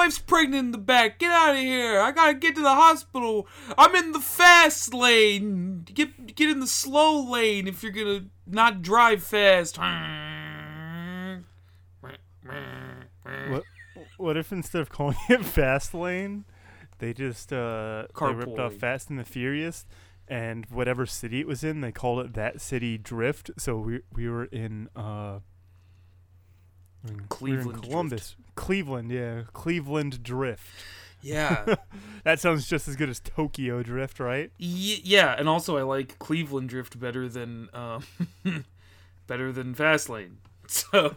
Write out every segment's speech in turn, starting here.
wife's pregnant in the back. Get out of here. I gotta get to the hospital. I'm in the fast lane. Get get in the slow lane if you're gonna not drive fast. What? What if instead of calling it Fast Lane, they just uh, they ripped off Fast and the Furious, and whatever city it was in, they called it that city Drift. So we we were in uh, we were in Cleveland Drift. Columbus, Cleveland, yeah, Cleveland Drift. Yeah. That sounds just as good as Tokyo Drift, right? Y- yeah, and also I like Cleveland Drift better than um, better than Fastlane. So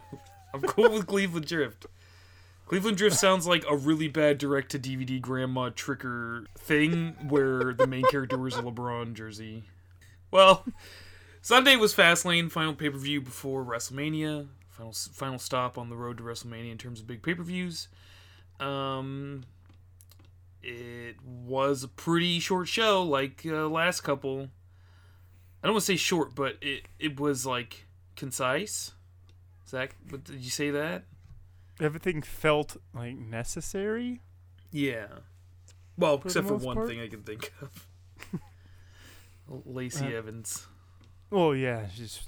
I'm cool with Cleveland Drift. Cleveland Drift sounds like a really bad direct to DVD grandma tricker thing where the main character wears a LeBron jersey. Well, Sunday was Fastlane, final pay per view before WrestleMania. Final final stop on the road to WrestleMania in terms of big pay per views. Um, it was a pretty short show, like uh, last couple. I don't want to say short, but it it was like concise. Zach, what, did you say that? Everything felt like necessary. Yeah. Well, For except for one part? thing I can think of. Lacey Uh, Evans. Well, yeah, she's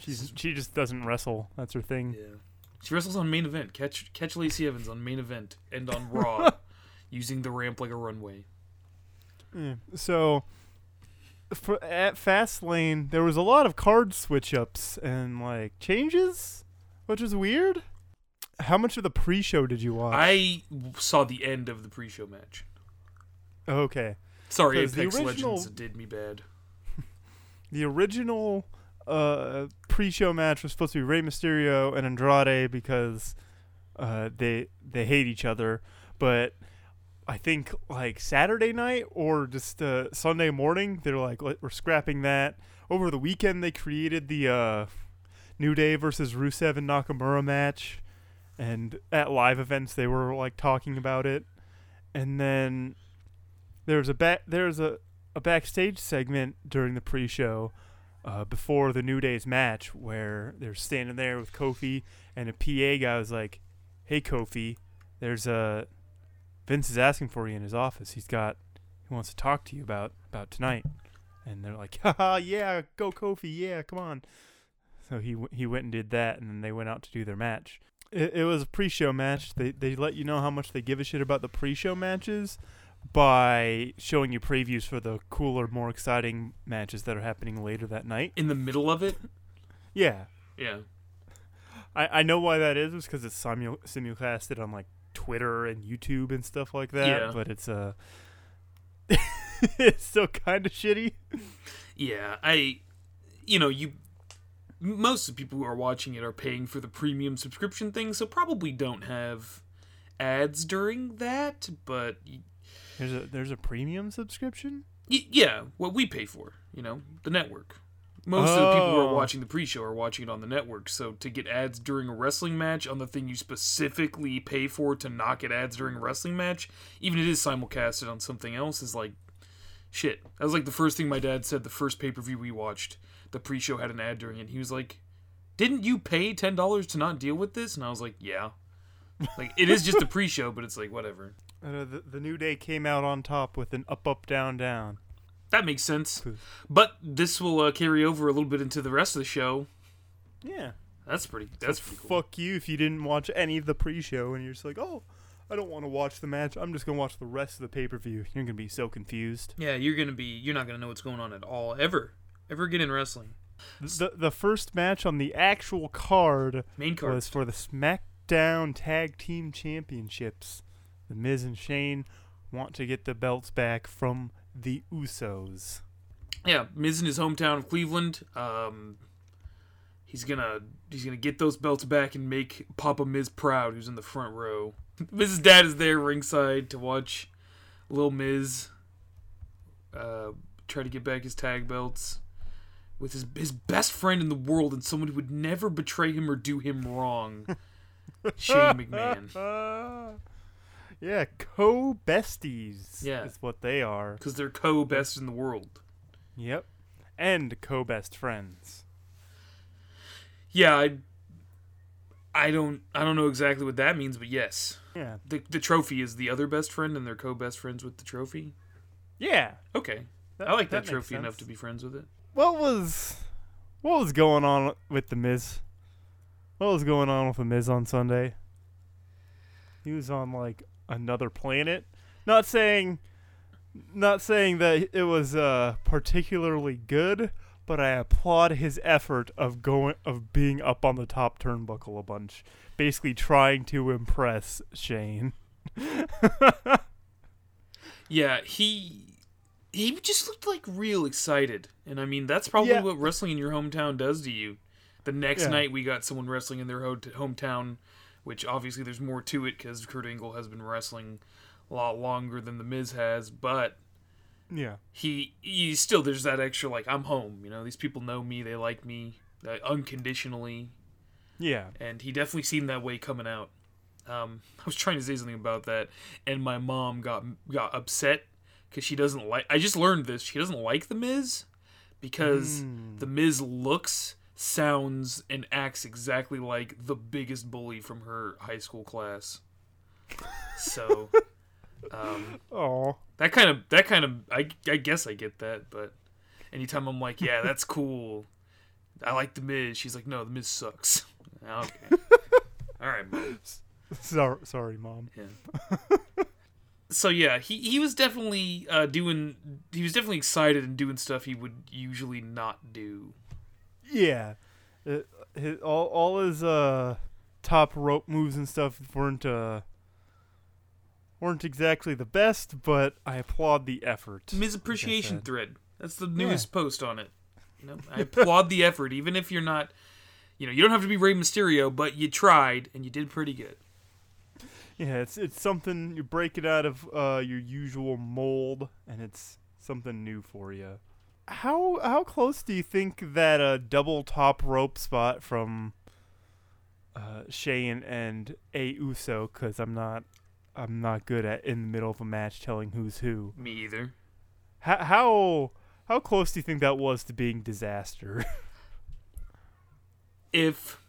she's she just doesn't wrestle. That's her thing. Yeah. She wrestles on main event. Catch catch Lacey Evans on main event and on Raw, using the ramp like a runway. Yeah. So, for, at Fastlane, there was a lot of card switch ups and like changes, which was weird. How much of the pre-show did you watch? I saw the end of the pre-show match. okay. Sorry, 'Cause the Apex original- Legends did me bad. The original uh, pre-show match was supposed to be Rey Mysterio and Andrade because uh, they they hate each other, but I think like Saturday night or just uh, Sunday morning they're like we're scrapping that. Over the weekend they created the uh, New Day versus Rusev and Nakamura match, and at live events they were like talking about it, and then there's a ba- there's a a backstage segment during the pre-show uh, before the New Day's match where they're standing there with Kofi and a PA guy was like, "Hey Kofi, there's a Vince is asking for you in his office. He's got he wants to talk to you about about tonight." And they're like, "Haha, yeah, go Kofi, yeah, come on." So he he went and did that, and then they went out to do their match. It, it was a pre-show match. They they let you know how much they give a shit about the pre-show matches by showing you previews for the cooler, more exciting matches that are happening later that night. In the middle of it, Yeah, yeah. I, I know why that is. It's because it's simu- simulcasted on like Twitter and YouTube and stuff like that. Yeah. But it's uh, it's still kind of shitty. Yeah, I, you know, you, most of the people who are watching it are paying for the premium subscription thing, so probably don't have ads during that. But There's a there's a premium subscription. y- yeah, what we pay for, you know, the network. Most of the people who are Oh. watching the pre-show are watching it on the network. So to get ads during a wrestling match on the thing you specifically pay for to not get ads during a wrestling match, even if it is simulcasted on something else, is like shit. That was like the first thing my dad said the first pay-per-view we watched. The pre-show had an ad during it. He was like, "Didn't you pay ten dollars to not deal with this?" And I was like, "Yeah." Like it is just a pre-show, but it's like whatever. Uh, the, the new day came out on top with an up up down down. That makes sense. But this will uh, carry over a little bit into the rest of the show. Yeah. That's pretty. That's pretty cool. Fuck you if you didn't watch any of the pre-show and you're just like, oh, I don't want to watch the match. I'm just gonna watch the rest of the pay-per-view. You're gonna be so confused. Yeah, you're gonna be. You're not gonna know what's going on at all ever, ever again in wrestling. The the first match on the actual card Main card. was for the SmackDown Tag Team Championships. The Miz and Shane want to get the belts back from the Usos. Yeah, Miz in his hometown of Cleveland. Um, he's gonna he's gonna get those belts back and make Papa Miz proud, who's in the front row. Miz's dad is there ringside to watch little Miz uh, try to get back his tag belts with his his best friend in the world and someone who would never betray him or do him wrong. Shane McMahon. yeah, co besties. Yeah. is what they are. Because they're co best in the world. Yep, and co best friends. Yeah, I I don't I don't know exactly what that means, but yes. Yeah. The the trophy is the other best friend and they're co-best friends with the trophy. Yeah. Okay. I like that, makes trophy enough to be friends with it. What was what was going on with the Miz? What was going on with the Miz on Sunday? He was on like another planet. Not saying not saying that it was uh particularly good, but I applaud his effort of going of being up on the top turnbuckle a bunch, basically trying to impress Shane. Yeah, he he just looked like real excited. And I mean, that's probably Yeah. what wrestling in your hometown does to you. The next Yeah. night we got someone wrestling in their ho- hometown, which obviously there's more to it cuz Kurt Angle has been wrestling a lot longer than the Miz has, but yeah. he he still there's that extra like I'm home, you know. These people know me, they like me uh, unconditionally, Yeah. and he definitely seemed that way coming out. Um, I was trying to say something about that, and my mom got got upset because she doesn't like. I just learned this. She doesn't like the Miz because Mm. the Miz looks, sounds, and acts exactly like the biggest bully from her high school class. So, um, Oh. that kind of that kind of I, I guess I get that, but anytime I'm like, yeah, that's cool. I like the Miz. She's like, no, the Miz sucks. Okay. All right, mom. Sorry, sorry, mom. Yeah. so yeah, he he was definitely uh, doing. He was definitely excited and doing stuff he would usually not do. Yeah, it, his, all all his uh top rope moves and stuff weren't uh weren't exactly the best, but I applaud the effort. Miz appreciation said. thread. That's the newest post on it. You know, I applaud the effort, even if you're not. You know, you don't have to be Rey Mysterio, but you tried and you did pretty good. Yeah, it's it's something you break it out of uh your usual mold, and it's something new for you. How how close do you think that uh, double top rope spot from uh, Shane and A Uso? Because I'm not I'm not good at in the middle of a match telling who's who. Me either. How how how close do you think that was to being disaster? If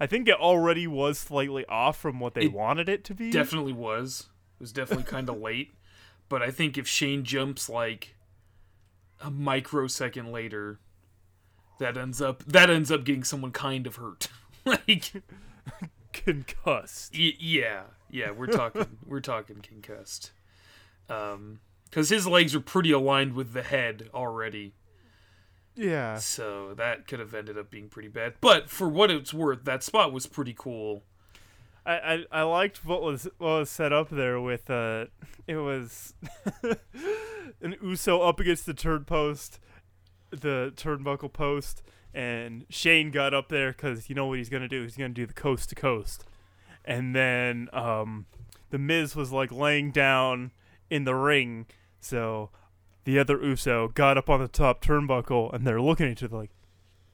I think it already was slightly off from what they wanted it to be. definitely was, it was definitely kind of late. But I think if Shane jumps like a microsecond later, that ends up that ends up getting someone kind of hurt. like concussed. Y- yeah, yeah, we're talking, we're talking concussed. Um, because his legs are pretty aligned with the head already, Yeah. so that could have ended up being pretty bad. But for what it's worth, that spot was pretty cool. I, I, liked what was what was set up there with uh it was an Uso up against the turn post, the turnbuckle post, and Shane got up there because you know what he's gonna do? He's gonna do the coast to coast, and then um the Miz was like laying down in the ring, so the other Uso got up on the top turnbuckle, and they're looking at each other like.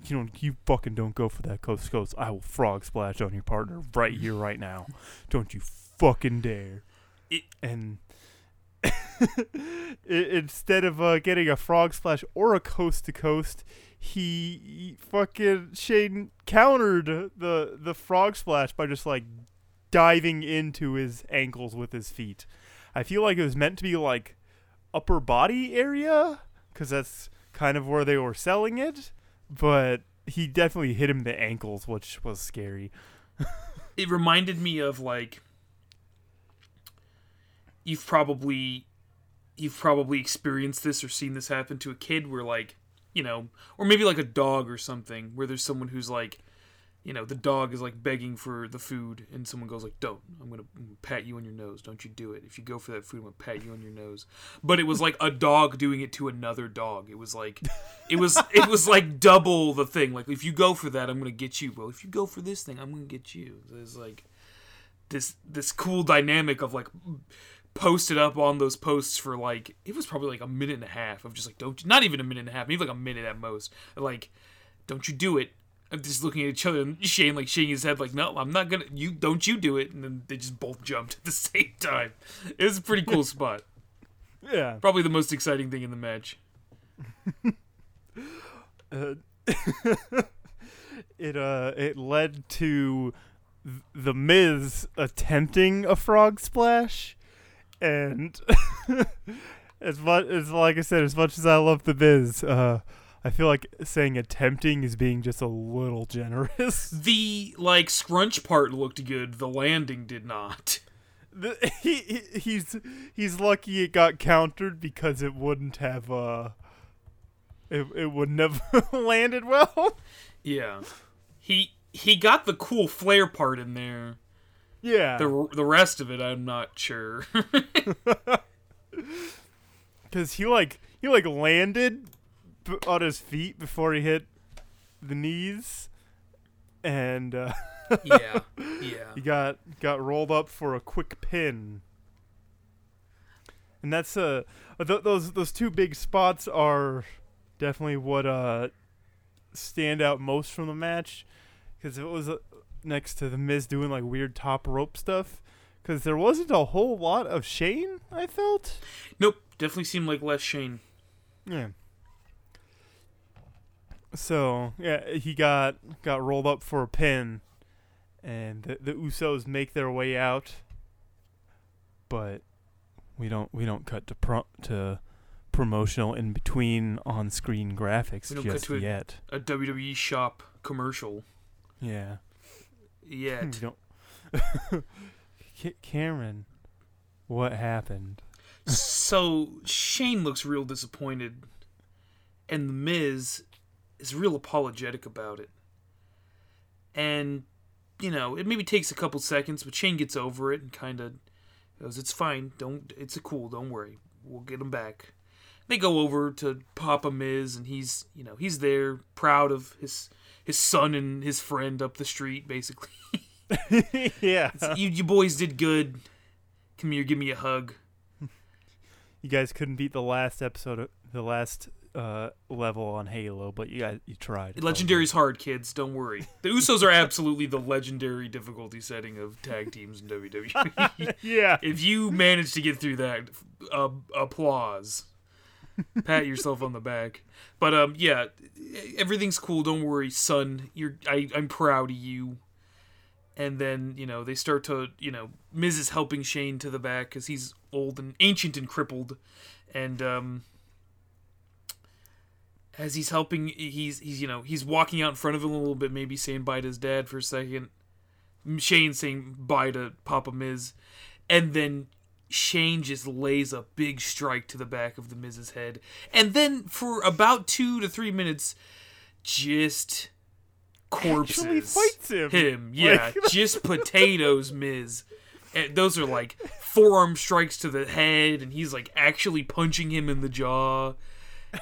You don't. You fucking don't go for that coast to coast. I will frog splash on your partner right here, right now. Don't you fucking dare. It- and instead of uh, getting a frog splash or a coast to coast, he, he fucking Shane countered the the frog splash by just like diving into his ankles with his feet. I feel like it was meant to be like upper body area because that's kind of where they were selling it, but he definitely hit him in the ankles, which was scary. It reminded me of like you've probably you've probably experienced this or seen this happen to a kid where like you know or maybe like a dog or something where there's someone who's like you know the dog is like begging for the food and someone goes like don't. I'm gonna pat you on your nose. Don't you do it. If you go for that food i'm gonna pat you on your nose. But it was like a dog doing it to another dog. It was like it was it was like double the thing. Like if you go for that i'm gonna get you. Well if you go for this thing i'm gonna get you. So it's like this this cool dynamic of like posted up on those posts for like it was probably like a minute and a half of just like don't not even a minute and a half maybe like a minute at most. Like don't you do it I'm just looking at each other and Shane like shaking his head like no I'm not gonna you don't you do it. And then they just both jumped at the same time. It was a pretty cool spot. Yeah. probably the most exciting thing in the match. Uh, it uh it led to the Miz attempting a frog splash, and as much as like I said, as much as I love the Miz, uh, I feel like saying attempting is being just a little generous. The like scrunch part looked good. The landing did not. The, he, he he's he's lucky it got countered because it wouldn't have uh it, it wouldn't have landed well. Yeah, he he got the cool flare part in there. Yeah. The the rest of it, I'm not sure. Cuz he like he like landed on his feet before he hit the knees and uh yeah, yeah. he got got rolled up for a quick pin. And that's uh th- those those two big spots are definitely what uh stand out most from the match cuz it was uh, next to the Miz doing like weird top rope stuff cuz there wasn't a whole lot of Shane, I felt. Nope, definitely seemed like less Shane. Yeah. So yeah, he got got rolled up for a pin, and the, the Usos make their way out. But we don't we don't cut to pro- to promotional in between on screen graphics We don't cut just to yet. A WWE shop commercial. Yeah. We Yet. don't. Ca- Cameron, what happened? so Shane looks real disappointed, and the Miz is real apologetic about it. And you know, it maybe takes a couple seconds, but Shane gets over it and kind of goes, "It's fine. Don't. It's a cool. Don't worry. We'll get him back." They go over to Papa Miz, and he's you know he's there, proud of his his son and his friend up the street, basically. yeah. you you boys did good. Come here, give me a hug. You guys couldn't beat the last episode, of, the last uh, level on Halo, but you guys you tried. Legendary's hard, kids. Don't worry. The Usos are absolutely the legendary difficulty setting of tag teams in WWE. yeah. if you manage to get through that, uh, applause. Pat yourself on the back. But um, yeah, everything's cool. Don't worry, son. You're I, I'm proud of you. And then you know they start to you know Miz is helping Shane to the back because he's old and ancient and crippled, and um, as he's helping, he's he's you know he's walking out in front of him a little bit, maybe saying bye to his dad for a second. Shane saying bye to Papa Miz, and then Shane just lays a big strike to the back of the Miz's head, and then for about two to three minutes, just corpses Actually fights him. him. Yeah, Like- just potatoes, Miz. And those are like forearm strikes to the head, and he's like actually punching him in the jaw.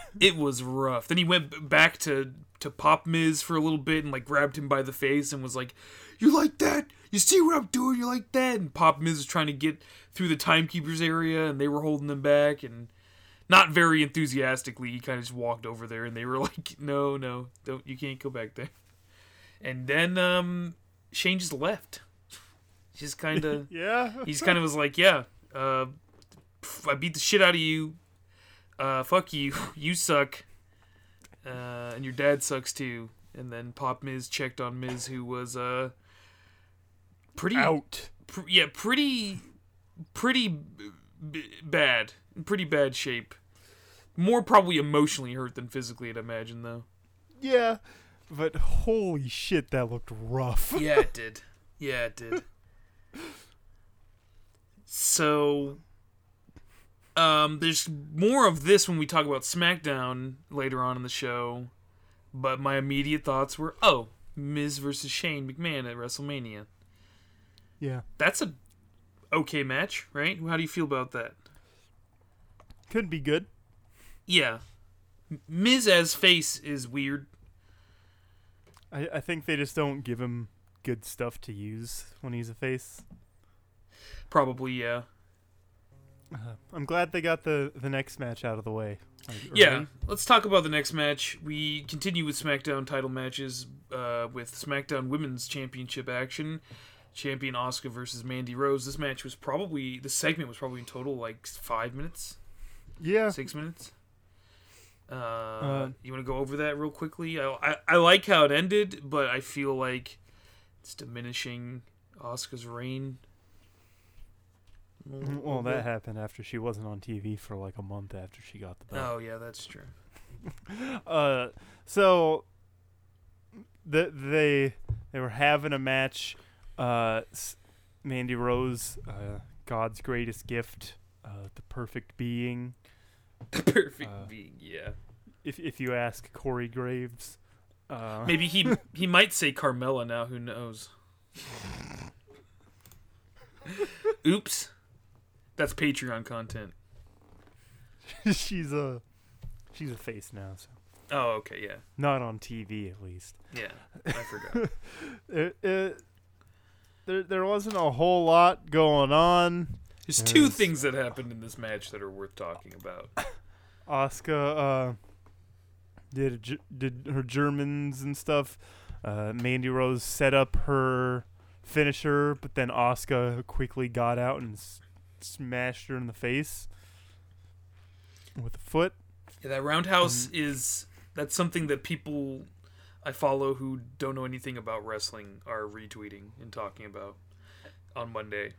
It was rough. Then he went back to to Pop Miz for a little bit and like grabbed him by the face and was like, "You like that? You see what I'm doing? You like that?" And Pop Miz was trying to get through the timekeepers area, and they were holding him back and not very enthusiastically. He kind of just walked over there, and they were like, "No, no, don't. You can't go back there." And then um, Shane just left. Just kind of Yeah. he's kind of was like, yeah, uh, I beat the shit out of you. Uh, fuck you. You suck. Uh, and your dad sucks too. And then Pop Miz checked on Miz, who was uh pretty Out. pr- yeah, pretty pretty b- b- bad, pretty bad shape. More probably emotionally hurt than physically, I'd imagine, though. Yeah. But holy shit, that looked rough. Yeah, it did. Yeah, it did. So, um, there's more of this when we talk about SmackDown later on in the show. But my immediate thoughts were, oh, Miz versus Shane McMahon at WrestleMania. Yeah. That's a okay match, right? How do you feel about that? Could be good. Yeah, Miz as face is weird. I, I think they just don't give him good stuff to use when he's a face. Probably, yeah. Uh, I'm glad they got the, the next match out of the way. Yeah, let's talk about the next match. We continue with SmackDown title matches uh, with SmackDown Women's Championship action. Champion Asuka versus Mandy Rose. This match was probably the segment was probably in total like five minutes, Yeah. six minutes. Uh, you want to go over that real quickly? I, I I like how it ended, but I feel like it's diminishing Asuka's reign. Little- Well, that happened after she wasn't on TV for like a month after she got the belt. Oh yeah, that's true. Uh, so the, they they were having a match. Uh, Mandy Rose, uh, God's greatest gift, uh, the perfect being. The perfect Uh, being, yeah. If if you ask Corey Graves, uh, Maybe he he might say Carmella now. Who knows? Oops, that's Patreon content. she's a she's a face now, so Oh, okay, yeah, not on TV at least. yeah. I forgot. It, it, there there wasn't a whole lot going on. There's two things that happened in this match that are worth talking about. Asuka uh, did did her Germans and stuff. Uh, Mandy Rose set up her finisher, but then Asuka quickly got out and smashed her in the face with a foot. Yeah, that roundhouse um, is that's something that people I follow who don't know anything about wrestling are retweeting and talking about on Monday.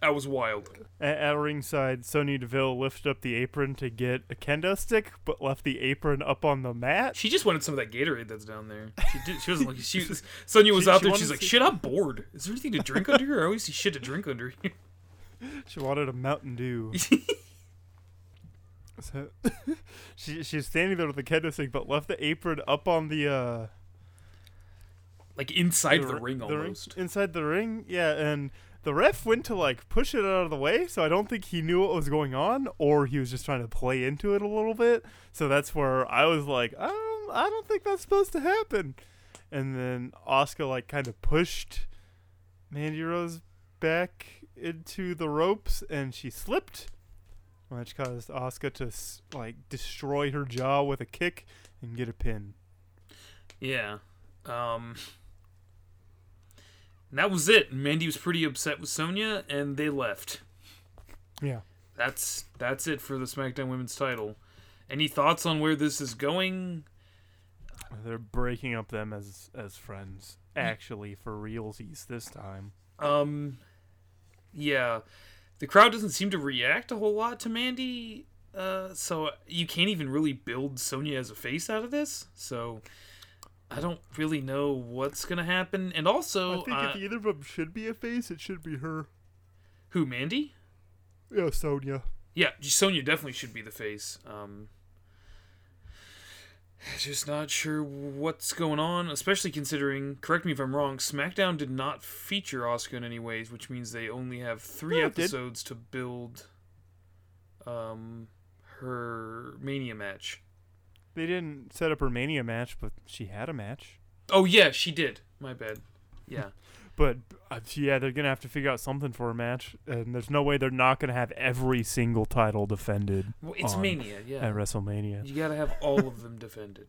That was wild. At, at ringside, Sonya Deville lifted up the apron to get a kendo stick, but left the apron up on the mat. She just wanted some of that Gatorade that's down there. She did. She wasn't like she. Was, Sonya was She- out she there. She's like, to- "Shit, I'm bored. Is there anything to drink under here? I always see shit to drink under here." She wanted a Mountain Dew. So she she's standing there with the kendo but left the apron up on the uh like inside the, ring ring- almost. inside the ring, yeah. And the ref went to like push it out of the way, so I don't think he knew what was going on, or he was just trying to play into it a little bit. So that's where I was like, um, I don't think that's supposed to happen. And then Asuka like kind of pushed Mandy Rose back into the ropes, and she slipped, which caused Asuka to like destroy her jaw with a kick and get a pin. Yeah. Um. That was it. Mandy was pretty upset with Sonya, and they left. Yeah. That's that's it for the SmackDown Women's Title. Any thoughts on where this is going? They're breaking up them as as friends, actually for realsies this time. Um, yeah, the crowd doesn't seem to react a whole lot to Mandy. Uh, so you can't even really build Sonya as a face out of this. So I don't really know what's gonna happen. And also, I think uh, if either of them should be a face, it should be her. who Mandy? Yeah, Sonya. Yeah, Sonya definitely should be the face. Um, just not sure what's going on, especially considering, correct me if I'm wrong, SmackDown did not feature Asuka in any ways, which means they only have three Yeah, episodes to build um, her Mania match. They didn't set up her Mania match, but she had a match. Oh, yeah, she did. My bad. Yeah. But uh, yeah, they're gonna have to figure out something for a match, and there's no way they're not gonna have every single title defended Well, it's On Mania, yeah. at WrestleMania. You gotta have all of them defended.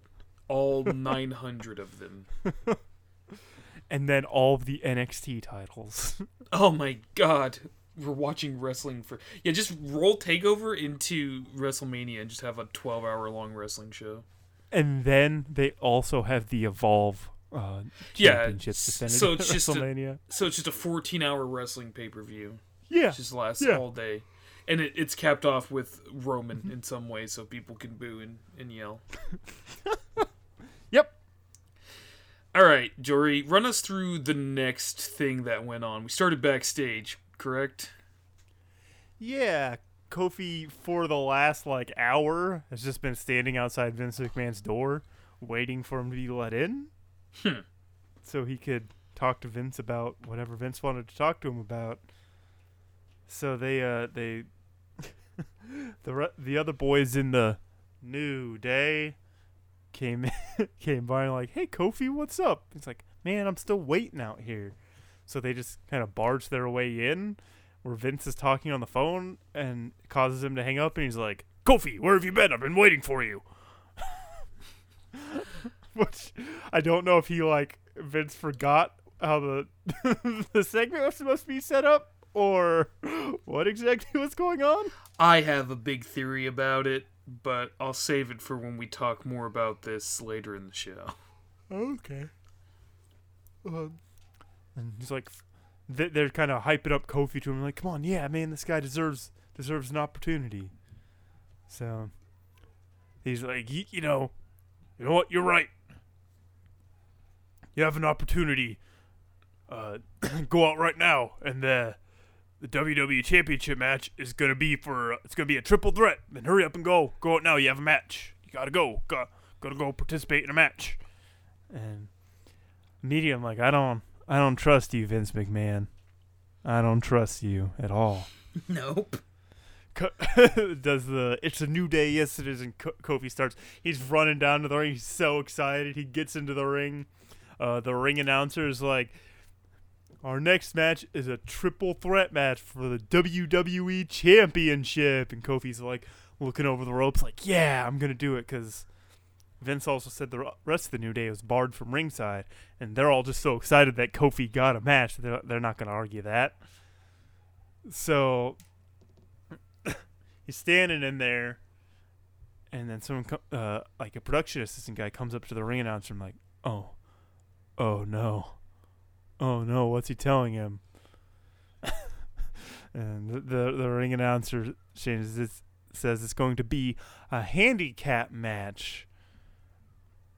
All 900 of them. And then all of the NXT titles. Oh my god. We're watching wrestling for Yeah, just roll takeover into WrestleMania and just have a 12 hour long wrestling show. and then they also have the Evolve uh, Yeah, championships s- defended so it's just a- So it's just a 14 hour wrestling pay per view. yeah, It just lasts Yeah. all day. And it, it's capped off with Roman in some way so people can boo and, and yell. Yep. All right, Jory, run us through the next thing that went on. We started backstage, correct? Yeah, Kofi for the last like hour has just been standing outside Vince McMahon's door, waiting for him to be let in, Hmm. so he could talk to Vince about whatever Vince wanted to talk to him about. So they uh they the re- the other boys in the New Day came came by and like, hey Kofi, what's up? He's like, man, I'm still waiting out here. So they just kind of barge their way in where Vince is talking on the phone and causes him to hang up and he's like, Kofi, where have you been? I've been waiting for you. Which I don't know if he like Vince forgot how the the segment was supposed to be set up or what exactly was going on. I have a big theory about it. but I'll save it for when we talk more about this later in the show. Okay. Uh, and he's like, they- they're kind of hyping up Kofi to him, like, come on, yeah, man, this guy deserves deserves an opportunity. So he's like, "Y- you know, you know what, you're right. You have an opportunity. Uh, go out right now, and the the WWE Championship match is gonna be for it's gonna be a triple threat. Then hurry up and go. Go out now. You have a match. You gotta go. Got gotta go participate in a match. And immediately I'm like, I don't I don't trust you, Vince McMahon. I don't trust you at all. Nope. Does the it's a new day yes it is and kofi starts he's running down to the ring he's so excited he gets into the ring uh, the ring announcer is like our next match is a triple threat match for the wwe championship. And kofi's like looking over the ropes like yeah i'm gonna do it because vince also said the rest of the new day was barred from ringside and they're all just so excited that kofi got a match they're, they're not gonna argue that. So he's standing in there, and then someone, uh, like a production assistant guy, comes up to the ring announcer and I'm like, oh, oh no, oh no, what's he telling him? and the, the the ring announcer changes it, says it's going to be a handicap match.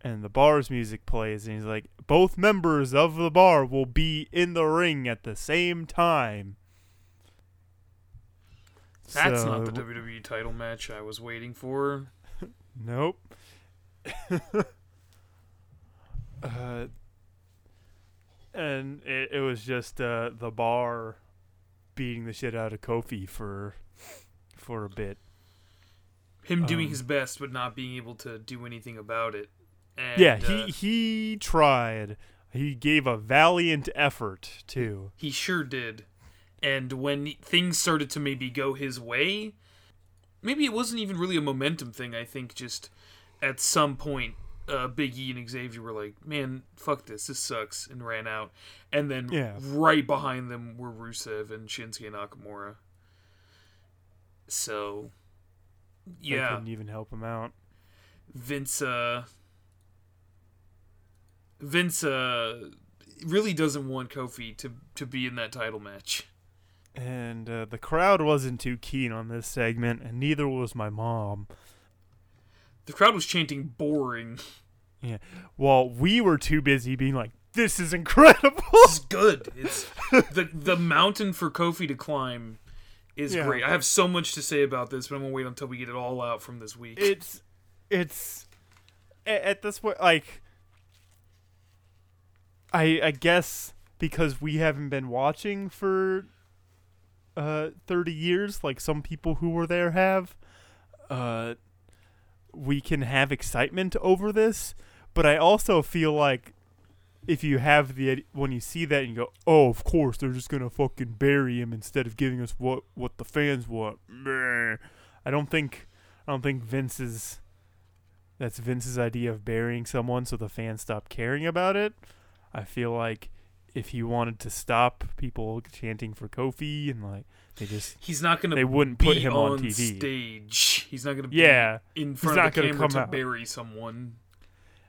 And the bar's music plays, and he's like, both members of the bar will be in the ring at the same time. That's So- not the WWE title match I was waiting for. Nope. uh, and it, it was just uh, the bar beating the shit out of Kofi for for a bit. Him doing Um, his best, but not being able to do anything about it. And, yeah, uh, he he tried. He gave a valiant effort too. He sure did. And when things started to maybe go his way, maybe it wasn't even really a momentum thing. I think just at some point, uh, Big E and Xavier were like, "Man, fuck this. This sucks," and ran out. And then Yeah. right behind them were Rusev and Shinsuke Nakamura. So, They yeah, couldn't even help him out. Vince. Uh, Vince uh, really doesn't want Kofi to to be in that title match. And uh, the crowd wasn't too keen on this segment, and neither was my mom. The crowd was chanting boring. Yeah, while we were too busy being like, "This is incredible." This is good. It's the the mountain for Kofi to climb is Yeah. great. I have so much to say about this, but I'm gonna wait until we get it all out from this week. it's it's at this point like I I guess because we haven't been watching for uh 30 years like some people who were there have uh we can have excitement over this but I also feel like if you have the when you see that and you go oh of course they're just to fucking bury him instead of giving us what what the fans want I don't think I don't think Vince's that's Vince's idea of burying someone so the fans stop caring about it. I feel like if he wanted to stop people chanting for Kofi and like they just He's not gonna they wouldn't put him on on TV. stage. He's not gonna be Yeah, in front not of the camera come to out. bury someone.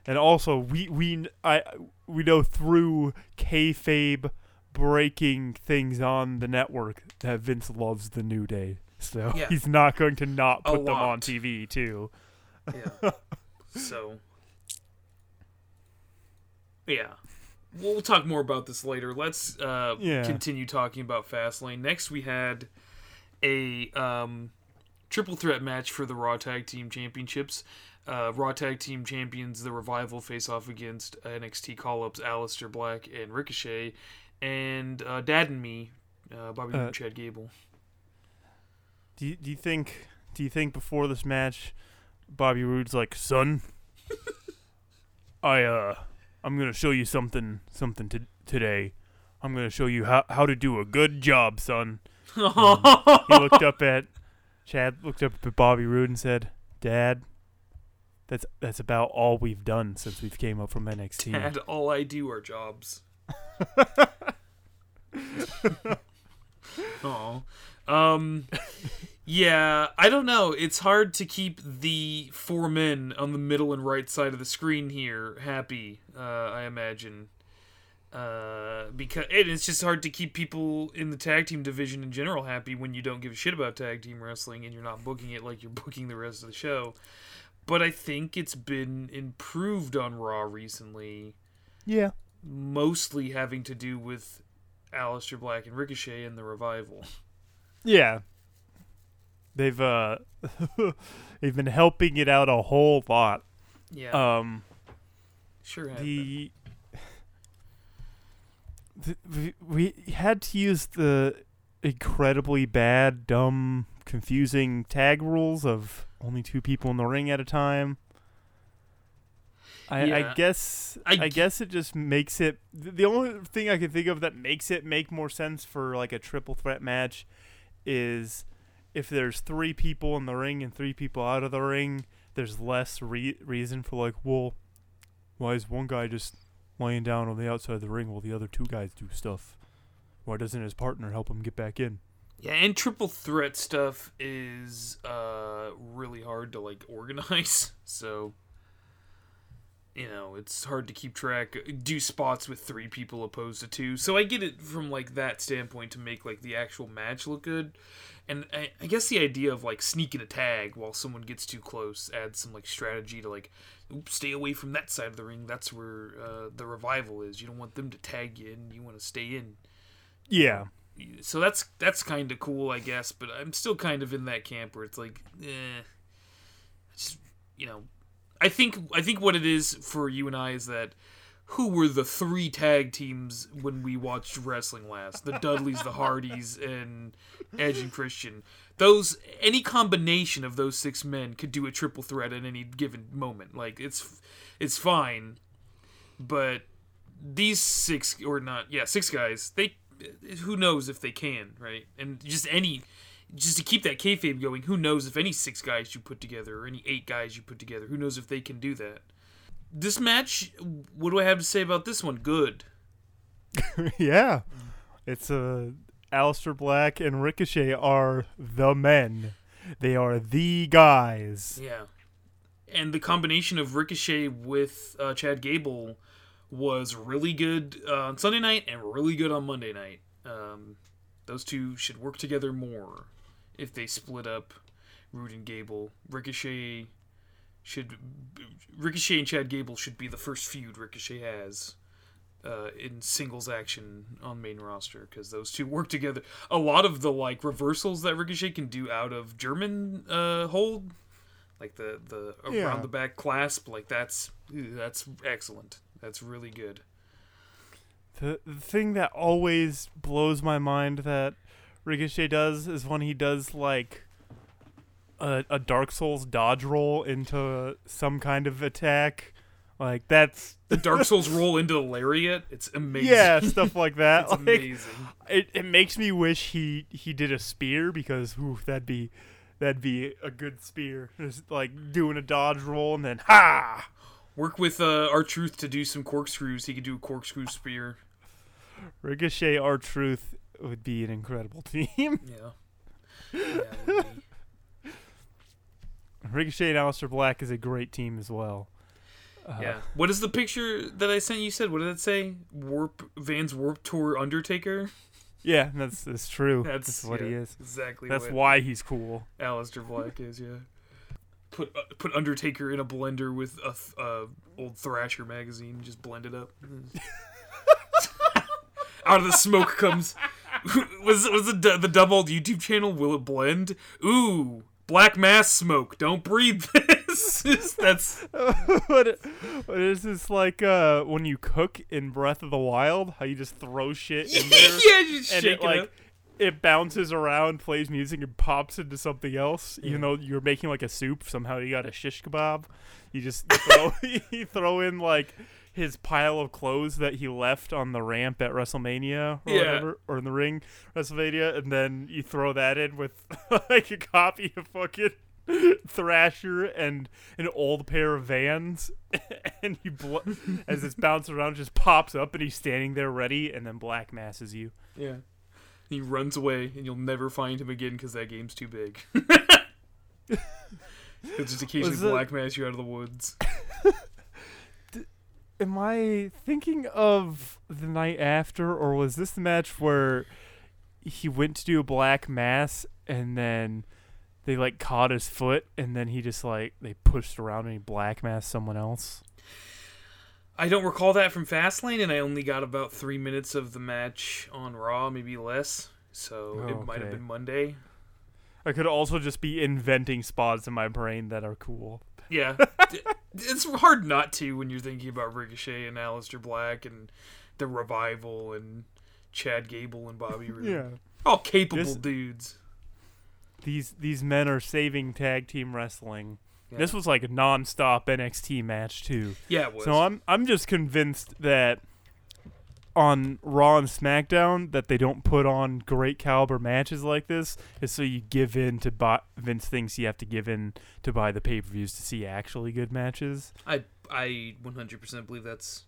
and also we we I we know through kayfabe breaking things on the network that Vince loves the New Day, so Yeah. he's not going to not put them on. TV too. Yeah. so. Yeah. We'll talk more about this later. Let's uh, Yeah. continue talking about Fastlane. Next, we had a um, triple threat match for the Raw Tag Team Championships. Uh, Raw Tag Team Champions, the Revival, face off against NXT call ups Aleister Black and Ricochet, and uh, Dad and Me, uh, Bobby Uh, Roode and Chad Gable. Do you, do you think do you think before this match, Bobby Roode's like, son, I uh, I'm gonna show you something something to, today. I'm gonna show you how how to do a good job, son. He looked up at Chad looked up at Bobby Roode and said, Dad, that's that's about all we've done since we've came up from NXT. Dad, all I do are jobs. Oh, um, Yeah, I don't know. It's hard to keep the four men on the middle and right side of the screen here happy. Uh, I imagine, uh, because and it's just hard to keep people in the tag team division in general happy when you don't give a shit about tag team wrestling and you're not booking it like you're booking the rest of the show. But I think it's been improved on Raw recently, Yeah. mostly having to do with Aleister Black and Ricochet and the revival. Yeah. They've uh they've been helping it out a whole lot. Yeah, Um sure. the, the we, we had to use the incredibly bad, dumb, confusing tag rules of only two people in the ring at a time. I, Yeah. I guess I I, guess it just makes it the only thing I can think of that makes it make more sense for like a triple threat match is if there's three people in the ring and three people out of the ring, there's less re- reason for like, well, why is one guy just laying down on the outside of the ring while the other two guys do stuff? Why doesn't his partner help him get back in? Yeah, and triple threat stuff is uh really hard to like organize. So you know, it's hard to keep track do spots with 3 people opposed to 2. So I get it from like that standpoint to make like the actual match look good. And I, I guess the idea of like sneaking a tag while someone gets too close adds some like strategy to like oops, stay away from that side of the ring. That's where uh, the revival is. You don't want them to tag you in. You want to stay in Yeah, so that's that's kind of cool, I guess. But I'm still kind of in that camp where it's like, eh, just you know, I think I think what it is for you and I is that who were the three tag teams when we watched wrestling last? The Dudleys, the Hardys, and Edge and Christian. Those any combination of those six men could do a triple threat at any given moment. Like it's it's fine, but these six or not, yeah, six guys. They who knows if they can, right? And just any, just to keep that kayfabe going, who knows if any six guys you put together or any eight guys you put together, who knows if they can do that? This match, what do I have to say about this one? Good. yeah. It's uh, Aleister Black and Ricochet are the men. They are the guys. Yeah. And the combination of Ricochet with uh, Chad Gable was really good uh, on Sunday night and really good on Monday night. Um, those two should work together more if they split up Roode and Gable. Ricochet should Ricochet and Chad Gable should be the first feud Ricochet has uh, in singles action on main roster because those two work together. A lot of the like reversals that Ricochet can do out of German uh, hold, like the the around Yeah. the back clasp, like that's that's excellent. That's really good. The, the thing that always blows my mind that Ricochet does is when he does like a, a Dark Souls dodge roll into some kind of attack. Like that's The Dark Souls roll into the lariat. It's amazing. yeah, stuff like that. it's like, amazing. it, it makes me wish he he did a spear because that'd be that'd be a good spear. Just like doing a dodge roll and then ha. Work with uh, R-Truth to do some corkscrews. He could do a corkscrew spear. Ricochet, R-Truth would be an incredible team. Yeah. yeah it would be. Ricochet and Aleister Black is a great team as well. Uh, Yeah. What is the picture that I sent you? Said what did it say? Warp Van's Warp Tour Undertaker. yeah, that's that's true. That's, That's, what he is. Exactly. That's why he's cool. Aleister Black is. Yeah. Put uh, put Undertaker in a blender with a th- uh, old Thrasher magazine. Just blend it up. Out of the smoke comes. Was was the the double YouTube channel? Will it blend? Ooh, black mass smoke. Don't breathe this. That's what, what is this like uh, when you cook in Breath of the Wild? How you just throw shit in there yeah, just and it it like up. it bounces around, plays music, and pops into something else. Yeah. You know, you're making like a soup. Somehow you got a shish kebab. You just throw you throw in like his pile of clothes that he left on the ramp at WrestleMania or Yeah. whatever, or in the ring WrestleMania, and then you throw that in with like a copy of fucking Thrasher and an old pair of Vans, and he bl- as it's bouncing around, just pops up, and he's standing there ready, and then black masses you. Yeah. He runs away, and you'll never find him again because that game's too big. He'll just occasionally it- black mass you out of the woods. Am I thinking of the night after, or was this the match where he went to do a black mass and then they like caught his foot and then he just like they pushed around and he black massed someone else? I don't recall that from Fastlane, and I only got about three minutes of the match on Raw, maybe less. So Oh, it might have been Monday. I could also just be inventing spots in my brain that are cool. Yeah, it's hard not to when you're thinking about Ricochet and Aleister Black and the revival and Chad Gable and Bobby Roode. Yeah. all capable This- dudes. These these men are saving tag team wrestling. Yeah. This was like a non-stop NXT match too. Yeah, it was. So I'm I'm just convinced that on Raw and SmackDown that they don't put on great caliber matches like this is so you give in to buy Vince thinks you have to give in to buy the pay-per-views to see actually good matches. I I 100% believe that's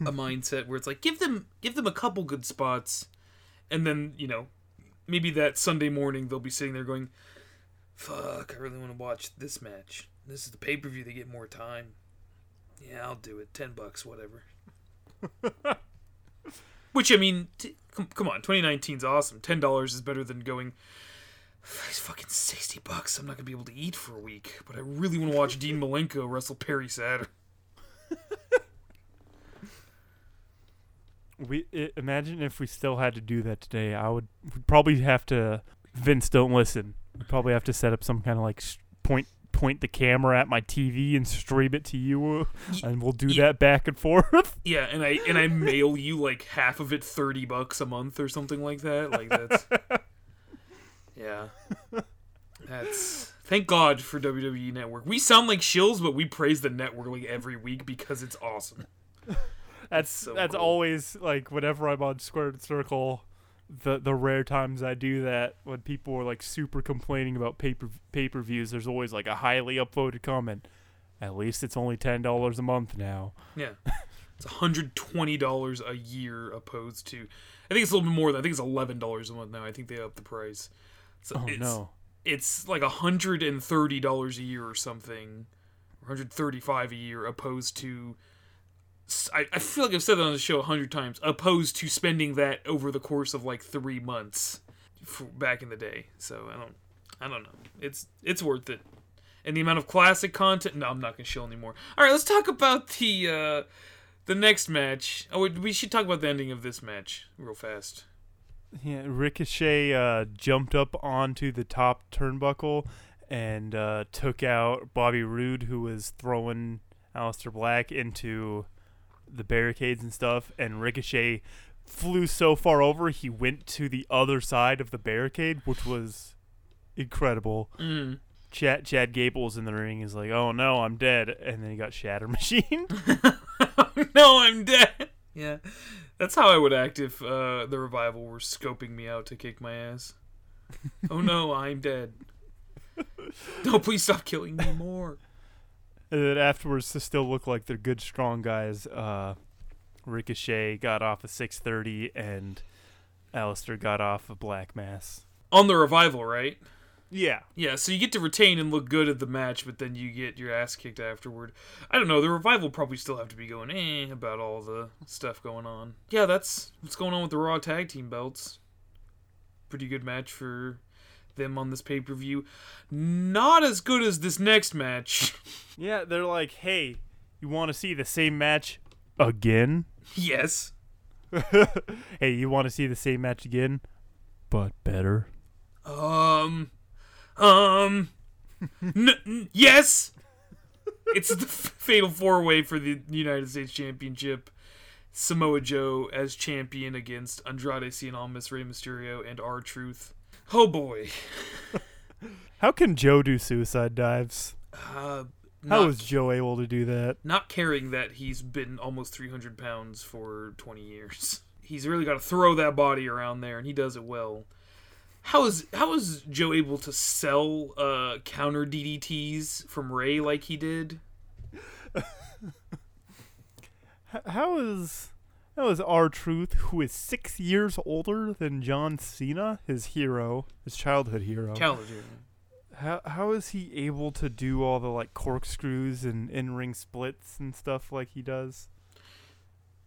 a mindset where it's like give them give them a couple good spots, and then you know maybe that Sunday morning they'll be sitting there going, "Fuck, I really want to watch this match. This is the pay per view. They get more time. Yeah, I'll do it. Ten bucks, whatever." Which I mean, t- come, on, 2019's awesome. Ten dollars is better than going. It's fucking sixty bucks. I'm not gonna be able to eat for a week, but I really want to watch Dean Malenko wrestle Perry Saturn. We i imagine if we still had to do that today, I would probably have to Vince don't listen. We'd probably have to set up some kind of like s- point point the camera at my TV and stream it to you, and we'll do Yeah. that back and forth. Yeah, and I and I mail you like half of it thirty bucks a month or something like that. Like that's Yeah. That's thank God for WWE Network. We sound like shills, but we praise the network like every week because it's awesome. That's so that's cool. always like whenever I'm on Squared Circle, the the rare times I do that when people are like super complaining about paper pay per views, there's always like a highly upvoted comment. At least it's only ten dollars a month now. Yeah. It's hundred twenty dollars a year opposed to I think it's a little bit more than I think it's eleven dollars a month now. I think they upped the price. So Oh it's, no. it's like hundred and thirty dollars a year or something, or hundred thirty-five a year, opposed to. I, I feel like I've said that on the show a hundred times. Opposed to spending that over the course of like three months, back in the day. So I don't, I don't know. It's it's worth it, and the amount of classic content. No, I'm not gonna show anymore. All right, let's talk about the uh, the next match. Oh, we should talk about the ending of this match real fast. Yeah, Ricochet uh, jumped up onto the top turnbuckle and uh, took out Bobby Roode, who was throwing Aleister Black into the barricades and stuff. And Ricochet flew so far over, he went to the other side of the barricade, which was incredible. Mm. Chad Chad Gable's in the ring. Is like, "Oh no, I'm dead," and then he got Shatter Machine. no, I'm dead. Yeah, that's how I would act if uh, the revival were scoping me out to kick my ass. oh no, I'm dead. No, please stop killing me more. And then afterwards, to still look like they're good, strong guys, uh, Ricochet got off a 630 and Aleister got off a Black Mass. On the revival, right? Yeah. Yeah, so you get to retain and look good at the match, but then you get your ass kicked afterward. I don't know. The revival probably still have to be going eh about all the stuff going on. Yeah, that's what's going on with the Raw tag team belts. Pretty good match for them on this pay per view. Not as good as this next match. Yeah, they're like, hey, you want to see the same match again? yes. hey, you want to see the same match again, but better? Um. Um. N- n- yes. It's the f- fatal four way for the United States Championship. Samoa Joe as champion against Andrade Cien Almas, Rey Mysterio, and R Truth. Oh boy. How can Joe do suicide dives? Uh, How not, was Joe able to do that? not caring that he's been almost 300 pounds for 20 years. He's really got to throw that body around there, and he does it well. How is how is Joe able to sell uh, counter DDTs from Rey like he did? How is That was R Truth, who is six years older than John Cena, his hero, his childhood hero. Challenge. How how is he able to do all the like corkscrews and in ring splits and stuff like he does?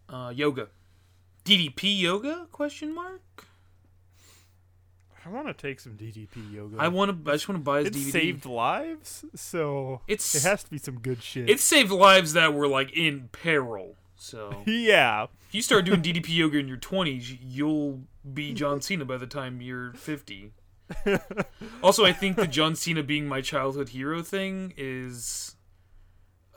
Uh, yoga. DDP yoga? Question mark. I want to take some DDP yoga. I want to. I just want to buy his it DVD. saved lives, so It's it has to be some good shit. it saved lives that were like in peril. So yeah, if you start doing DDP yoga in your twenties, you'll be John Cena by the time you're fifty. also, I think the John Cena being my childhood hero thing is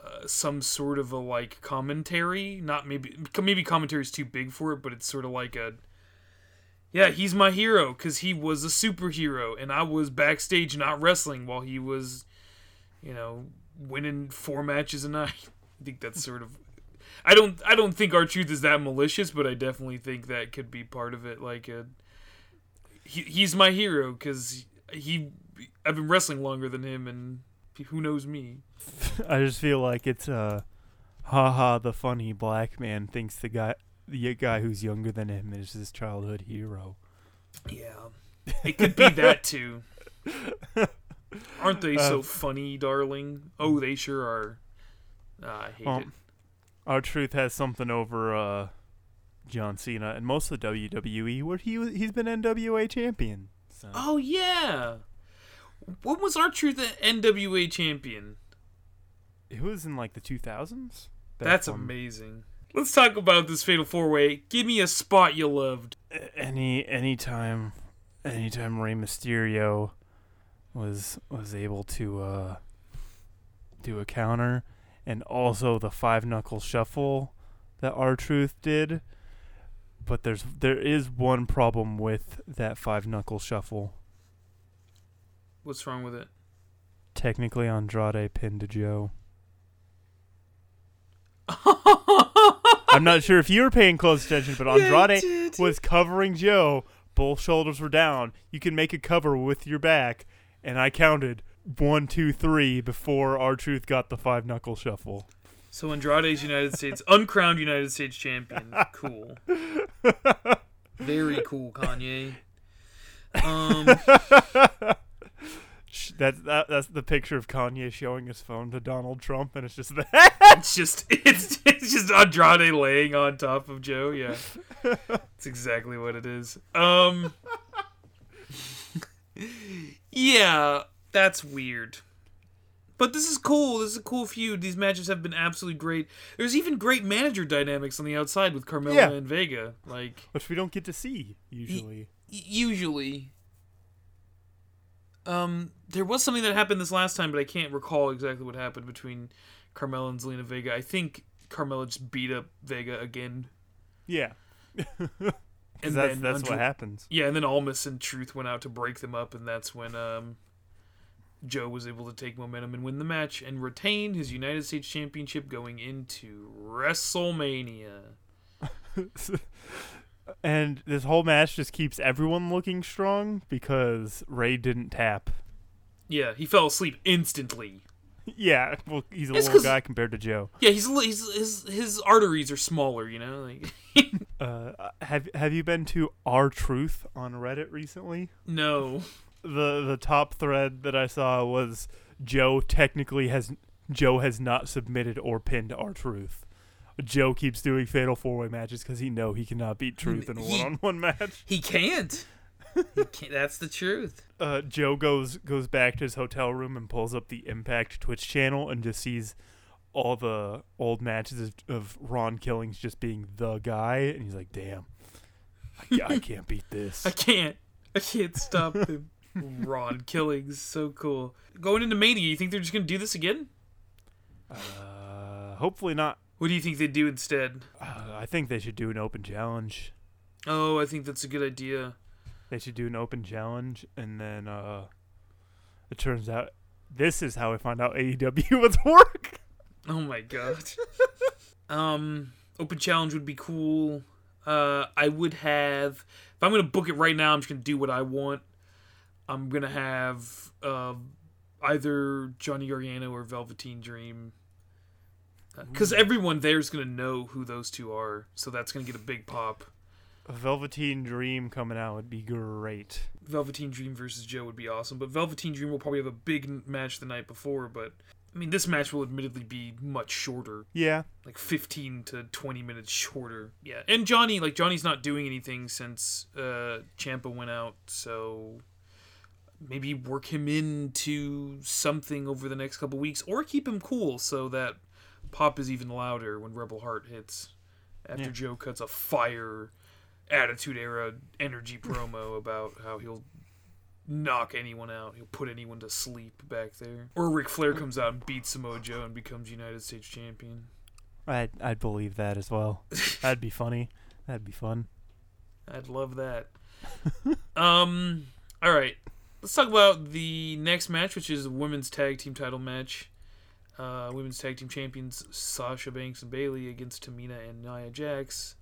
uh, some sort of a like commentary. Not maybe maybe commentary is too big for it, but it's sort of like a yeah, he's my hero because he was a superhero, and I was backstage not wrestling while he was, you know, winning four matches a night. I think that's sort of. I don't. I don't think R-Truth is that malicious, but I definitely think that could be part of it. Like a, he, he's my hero because he. I've been wrestling longer than him, and who knows me. I just feel like it's uh, haha, the funny black man thinks the guy the guy who's younger than him is his childhood hero. Yeah, it could be that too. Aren't they so Uh, funny, darling? Oh, they sure are. Ah, I hate Well, it. R-Truth has something over uh, John Cena and most of the WWE, where he he's been NWA champion. So. Oh yeah. When was R-Truth an NWA champion? It was in like the 2000s. Back That's when- amazing. Let's talk about this fatal four way. Give me a spot you loved. any anytime anytime Rey Mysterio was was able to uh do a counter and also the five knuckle shuffle that R-Truth did. But there's there is one problem with that five knuckle shuffle. What's wrong with it? Technically Andrade pinned to Joe. I'm not sure if you were paying close attention, but Andrade was covering Joe. Both shoulders were down. You can make a cover with your back, and I counted one, two, three before R-Truth got the five knuckle shuffle. So Andrade's United States uncrowned United States champion. Cool. Very cool, Kanye. Um, That's that, that's the picture of Kanye showing his phone to Donald Trump, and it's just that. it's just it's it's just Andrade laying on top of Joe. Yeah, that's exactly what it is. Um, yeah, that's weird. But this is cool. This is a cool feud. These matches have been absolutely great. There's even great manager dynamics on the outside with Carmella Yeah. and Vega. Like Which we don't get to see usually. y- usually. Um, there was something that happened this last time, but I can't recall exactly what happened between Carmella and Zelina Vega. I think Carmella just beat up Vega again, Yeah, and that's then that's Andr- what happens. Yeah, and then Almas and Truth went out to break them up, and that's when um, Joe was able to take momentum and win the match and retain his United States Championship going into WrestleMania. and this whole match just keeps everyone looking strong because Rey didn't tap. Yeah, he fell asleep instantly. Yeah, well, he's a It's little guy compared to Joe. Yeah, he's, he's his his arteries are smaller, you know. Like, Uh, have have you been to R Truth on Reddit recently? no, The the top thread that I saw was Joe technically has Joe has not submitted or pinned R Truth. Joe keeps doing fatal four way matches because he know he cannot beat Truth in a one on one match. he can't. He can't. That's the truth. Uh, Joe goes goes back to his hotel room and pulls up the Impact Twitch channel and just sees all the old matches of, of Ron Killings just being the guy, and he's like, "Damn, I, I can't beat this." I can't. I can't stop him. Ron Killings, so cool. Going into Mania, you think they're just gonna do this again? Uh, hopefully not. What do you think they do instead? Uh, I think they should do an open challenge. Oh, I think that's a good idea. They should do an open challenge, and then uh, it turns out this is how I found out AEW was work. Oh my god. um, open challenge would be cool. Uh, I would have if I'm gonna book it right now. I'm just gonna do what I want. I'm gonna have uh, either Johnny Gargano or Velveteen Dream because everyone there is gonna know who those two are, so that's gonna get a big pop. A Velveteen Dream coming out would be great. Velveteen Dream versus Joe would be awesome, but Velveteen Dream will probably have a big match the night before. But I mean, this match will admittedly be much shorter, Yeah, like 15 to 20 minutes shorter. Yeah, and Johnny, like Johnny's not doing anything since uh Ciampa went out, so maybe work him into something over the next couple weeks, or keep him cool so that pop is even louder when Rebel Heart hits. After Yeah. Joe cuts a fire Attitude Era energy promo about how he'll knock anyone out, he'll put anyone to sleep back there. Or Ric Flair comes out and beats Samoa Joe and becomes United States Champion. I'd I'd believe that as well. That'd be funny. That'd be fun. I'd love that. um, all right, let's talk about the next match, which is a women's tag team title match. Uh, women's tag team champions Sasha Banks and Bayley against Tamina and Nia Jax.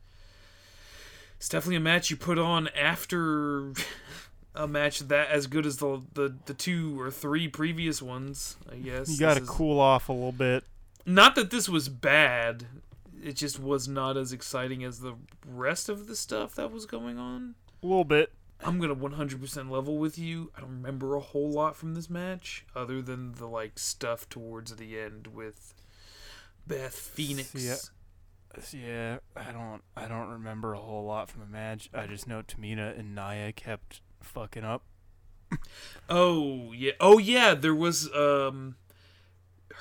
It's definitely a match you put on after a match that as good as the the, the two or three previous ones. I guess You got to cool off a little bit. not that this was bad it just was not as exciting as the rest of the stuff that was going on A little bit. I'm gonna 100% level with you i don't remember a whole lot from this match other than the like stuff towards the end with beth phoenix Yeah. Yeah, I don't I don't remember a whole lot from the match. I just know Tamina and Nia kept fucking up. oh yeah oh yeah there was um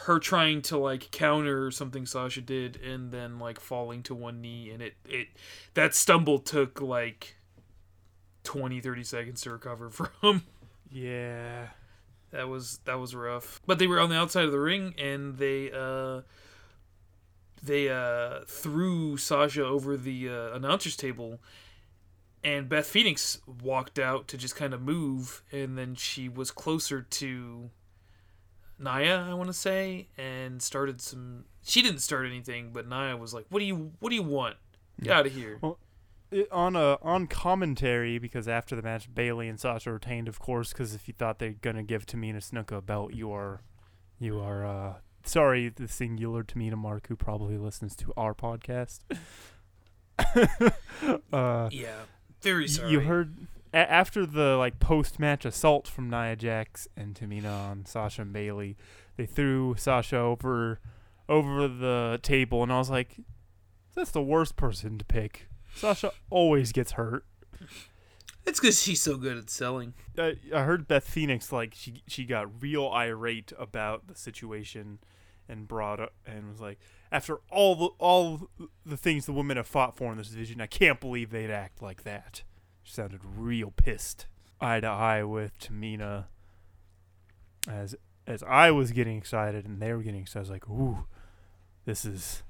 her trying to like counter something Sasha did and then like falling to one knee and it it that stumble took like 20 30 seconds to recover from Yeah. that was that was rough but they were on the outside of the ring and they uh they uh threw Sasha over the uh, announcers table and Beth Phoenix walked out to just kind of move and then she was closer to Nia, I want to say, and started some. She didn't start anything, but Nia was like, "What do you What do you want? Get out of here!" It, on a on commentary because after the match Bayley and Sasha retained of course because if you thought they're gonna give Tamina Snuka a belt you are you are uh sorry the singular Tamina Mark who probably listens to our podcast uh Yeah, very sorry. you heard a- after the like post match assault from Nia Jax and Tamina on Sasha and Bayley they threw Sasha over over the table and I was like that's the worst person to pick Sasha always gets hurt It's because she's so good at selling. I, I heard Beth Phoenix like she she got real irate about the situation and brought up and was like after all the all the things the women have fought for in this division I can't believe they'd act like that. She sounded real pissed. Eye to eye with Tamina as as I was getting excited and they were getting excited. I was like, "Ooh, this is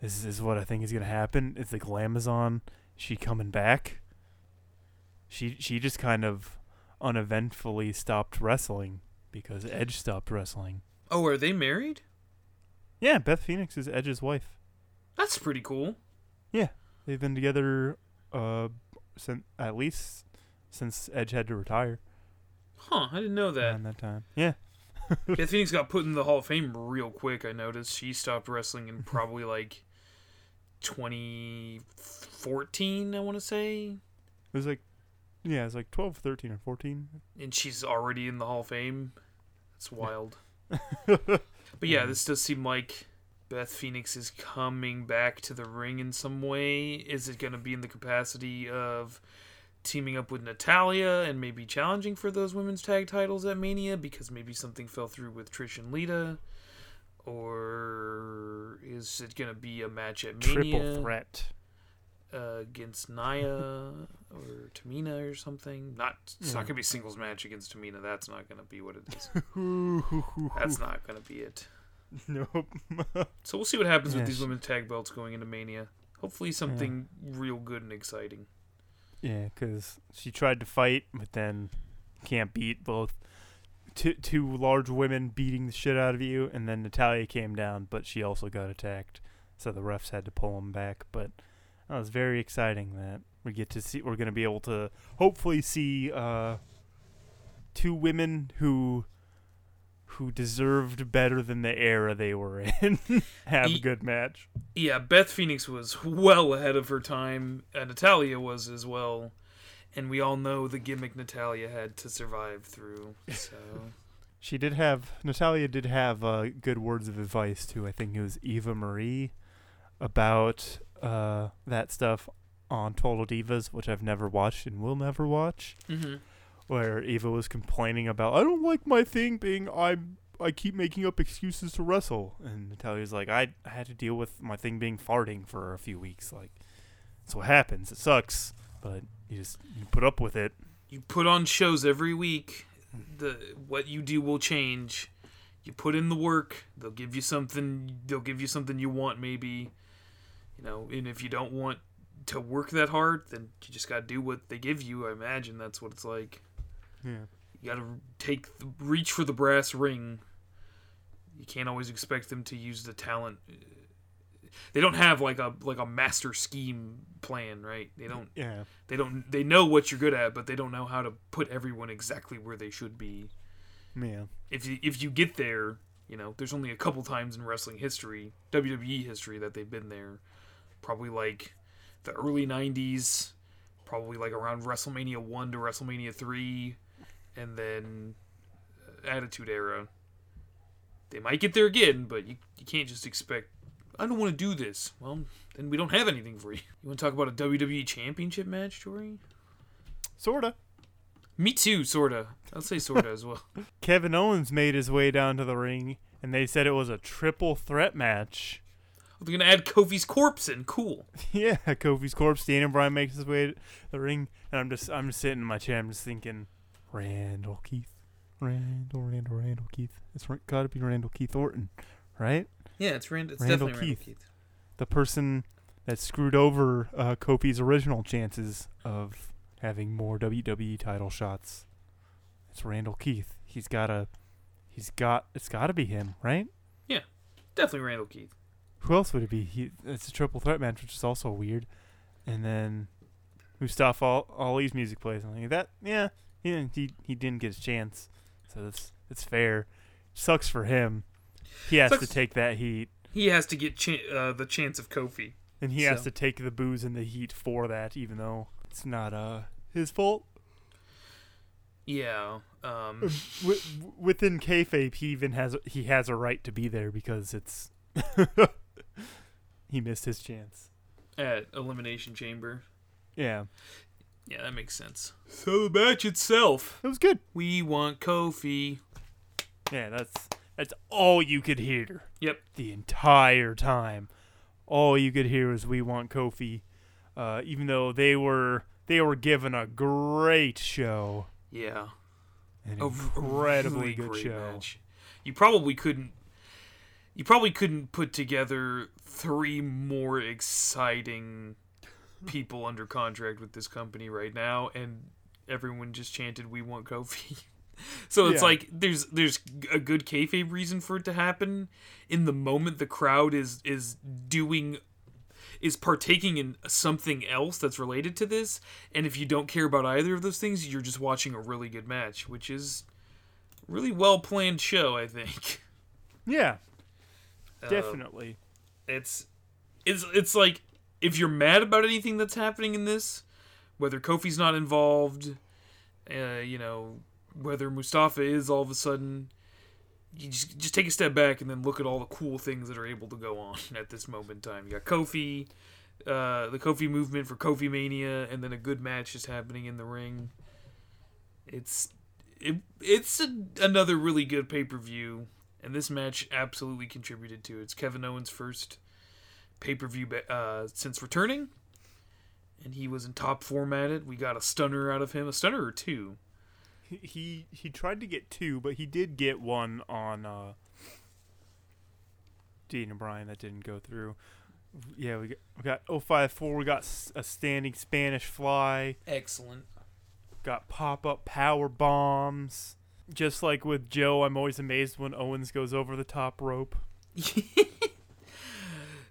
this is what I think is gonna happen. It's like Glamazon. She coming back." she she just kind of uneventfully stopped wrestling because Edge stopped wrestling. Oh, are they married? Yeah, Beth Phoenix is Edge's wife. That's pretty cool. Yeah, they've been together uh since at least since Edge had to retire Huh? I didn't know that. around that time. Yeah. Beth Phoenix got put in the Hall of Fame real quick. I noticed she stopped wrestling in probably like 2014. I want to say, It was like yeah, it was like 12, 13 or 14. and she's already in the Hall of Fame. It's wild. But yeah, this does seem like Beth Phoenix is coming back to the ring in some way. Is it going to be in the capacity of teaming up with Natalya and maybe challenging for those women's tag titles at Mania because maybe something fell through with Trish and Lita? Or is it going to be a match at Mania Triple threat. uh, against Nia or Tamina or something? Not. It's not going to be singles match against Tamina. That's not going to be what it is. That's not going to be it. nope. So we'll see what happens with these women's tag belts going into Mania. Hopefully something real good and exciting. Yeah, because she tried to fight, but then can't beat both two, two large women beating the shit out of you, and then Natalya came down, but she also got attacked, so the refs had to pull them back. But that was very exciting that we get to see. We're gonna be able to hopefully see uh, two women who who deserved better than the era they were in have a good match. Yeah, Beth Phoenix was well ahead of her time, and Natalya was as well. And we all know the gimmick Natalya had to survive through. So She did have Natalya did have uh, good words of advice too. I think it was Eva Marie about uh, that stuff on Total Divas, which I've never watched and will never watch. hmm Where Eva was complaining about I don't like my thing being I'm I keep making up excuses to wrestle, and Natalya's like I I had to deal with my thing being farting for a few weeks. Like that's what happens. It sucks, but you just you put up with it. you put on shows every week. The what you do will change. You put in the work. They'll give you something. They'll give you something you want, maybe. You know, and if you don't want to work that hard, then you just gotta do what they give you. I imagine that's what it's like. Yeah. You gotta take, reach for the brass ring. You can't always expect them to use the talent. They don't have like a like a master scheme plan, right? They don't. Yeah. They don't. They know what you're good at, but they don't know how to put everyone exactly where they should be. Yeah. If you if you get there, you know, there's only a couple times in wrestling history, WWE history, that they've been there. Probably like the early '90s, probably like around WrestleMania one to WrestleMania three, and then uh, Attitude Era. They might get there again, but you you can't just expect. I don't want to do this. Well, then we don't have anything for you. You want to talk about a WWE Championship match, Jory? Sorta. Me too, sorta. I'll say sorta as well. Kevin Owens made his way down to the ring, and they said it was a triple threat match. Oh, they're gonna add Kofi's corpse in. Cool. yeah, Kofi's corpse. Daniel Bryan makes his way to the ring, and I'm just I'm just sitting in my chair. I'm just thinking, Randall Keith, Randall, Randall, Randall Keith. It's got to be Randall Keith Orton, right? Yeah, it's, Rand- it's Randall definitely Keith. Randall Keith. The person that screwed over uh, Kofi's original chances of having more WWE title shots. It's Randall Keith. He's got a, he's got. It's got to be him, right? Yeah, definitely Randall Keith. Who else would it be? He, it's a triple threat match, which is also weird. And then Mustafa Al- Ali's music plays. I'm like, that, yeah, he didn't, he, he didn't get his chance. So that's that's fair. Sucks for him. He has to take that heat, He has to get ch- uh, the chance of Kofi. and he has to take the boos and the heat for that, even though it's not uh his fault. Yeah. Um, W- within kayfabe, he even has he has a right to be there because it's he missed his chance. at Elimination Chamber. Yeah, Yeah, that makes sense. So the match itself, it was good. we want Kofi. Yeah, that's that's all you could hear Yep. the entire time. All you could hear was "We want Kofi," uh, even though they were they were given a great show, Yeah. an A incredibly really good great show. match. You probably couldn't. You probably couldn't put together three more exciting people under contract with this company right now, and everyone just chanted, "We want Kofi." so it's Yeah. like there's there's a good kayfabe reason for it to happen. In the moment, the crowd is is doing is partaking in something else that's related to this and if you don't care about either of those things you're just watching a really good match which is really well planned show i think Yeah, Uh, definitely. it's it's it's like if you're mad about anything that's happening in this whether kofi's not involved uh, you know whether mustafa is all of a sudden you just, just take a step back and then look at all the cool things that are able to go on at this moment in time you got kofi uh, the kofi movement for kofi mania and then a good match just happening in the ring it's it, it's a, another really good pay-per-view and this match absolutely contributed to it. It's Kevin Owens' first pay per view uh, since returning, and he was in top form at it. We got a stunner out of him, a stunner or two. He, he tried to get two, but he did get one on uh, Dean and Bryan that didn't go through. Yeah, we got, we got 054, we got a standing Spanish fly. Excellent. got pop up power bombs. Just like with Joe, I'm always amazed when Owens goes over the top rope.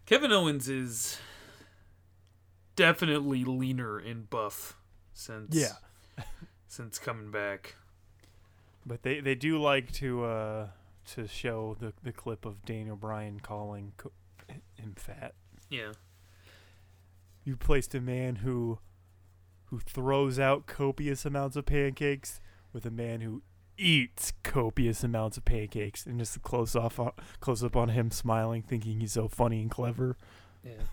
Kevin Owens is definitely leaner and buff since since coming back. But they, they do like to uh, to show the the clip of Daniel Bryan calling co- him fat. Yeah. You placed a man who who throws out copious amounts of pancakes with a man who eats copious amounts of pancakes, and just close off on, close up on him smiling, thinking he's so funny and clever. Yeah.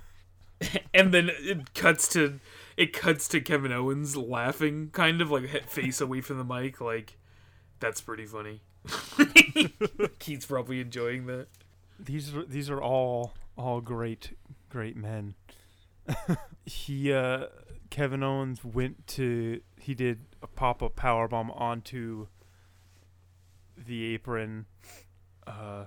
and then it cuts to it cuts to Kevin Owens laughing, kind of like face away from the mic, like that's pretty funny. Keith's probably enjoying that. These are these are all all great great men. he uh Kevin Owens went to he did a pop up power bomb onto the apron, uh,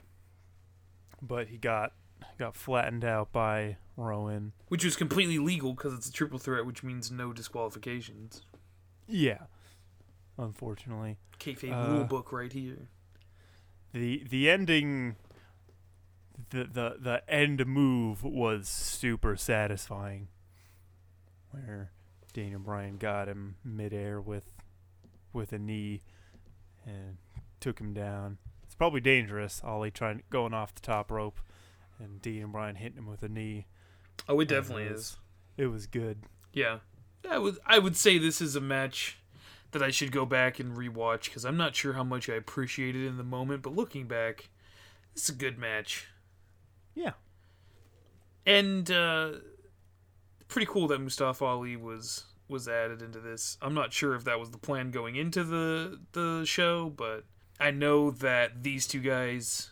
but he got got flattened out by Rowan. Which was completely legal because it's a triple threat, which means no disqualifications. Yeah, unfortunately, Kayfabe Uh, rule book right here. the the ending. The, the the end move was super satisfying, where Daniel Bryan got him midair with with a knee and took him down. It's probably dangerous. Ali trying going off the top rope, and Daniel Bryan hitting him with a knee. Oh, it definitely it is. was- It was good. Yeah, I would I would say this is a match that I should go back and rewatch because I'm not sure how much I appreciated it in the moment, but looking back, this is a good match Yeah. and uh, pretty cool that Mustafa Ali was was added into this. I'm not sure if that was the plan going into the the show, but I know that these two guys,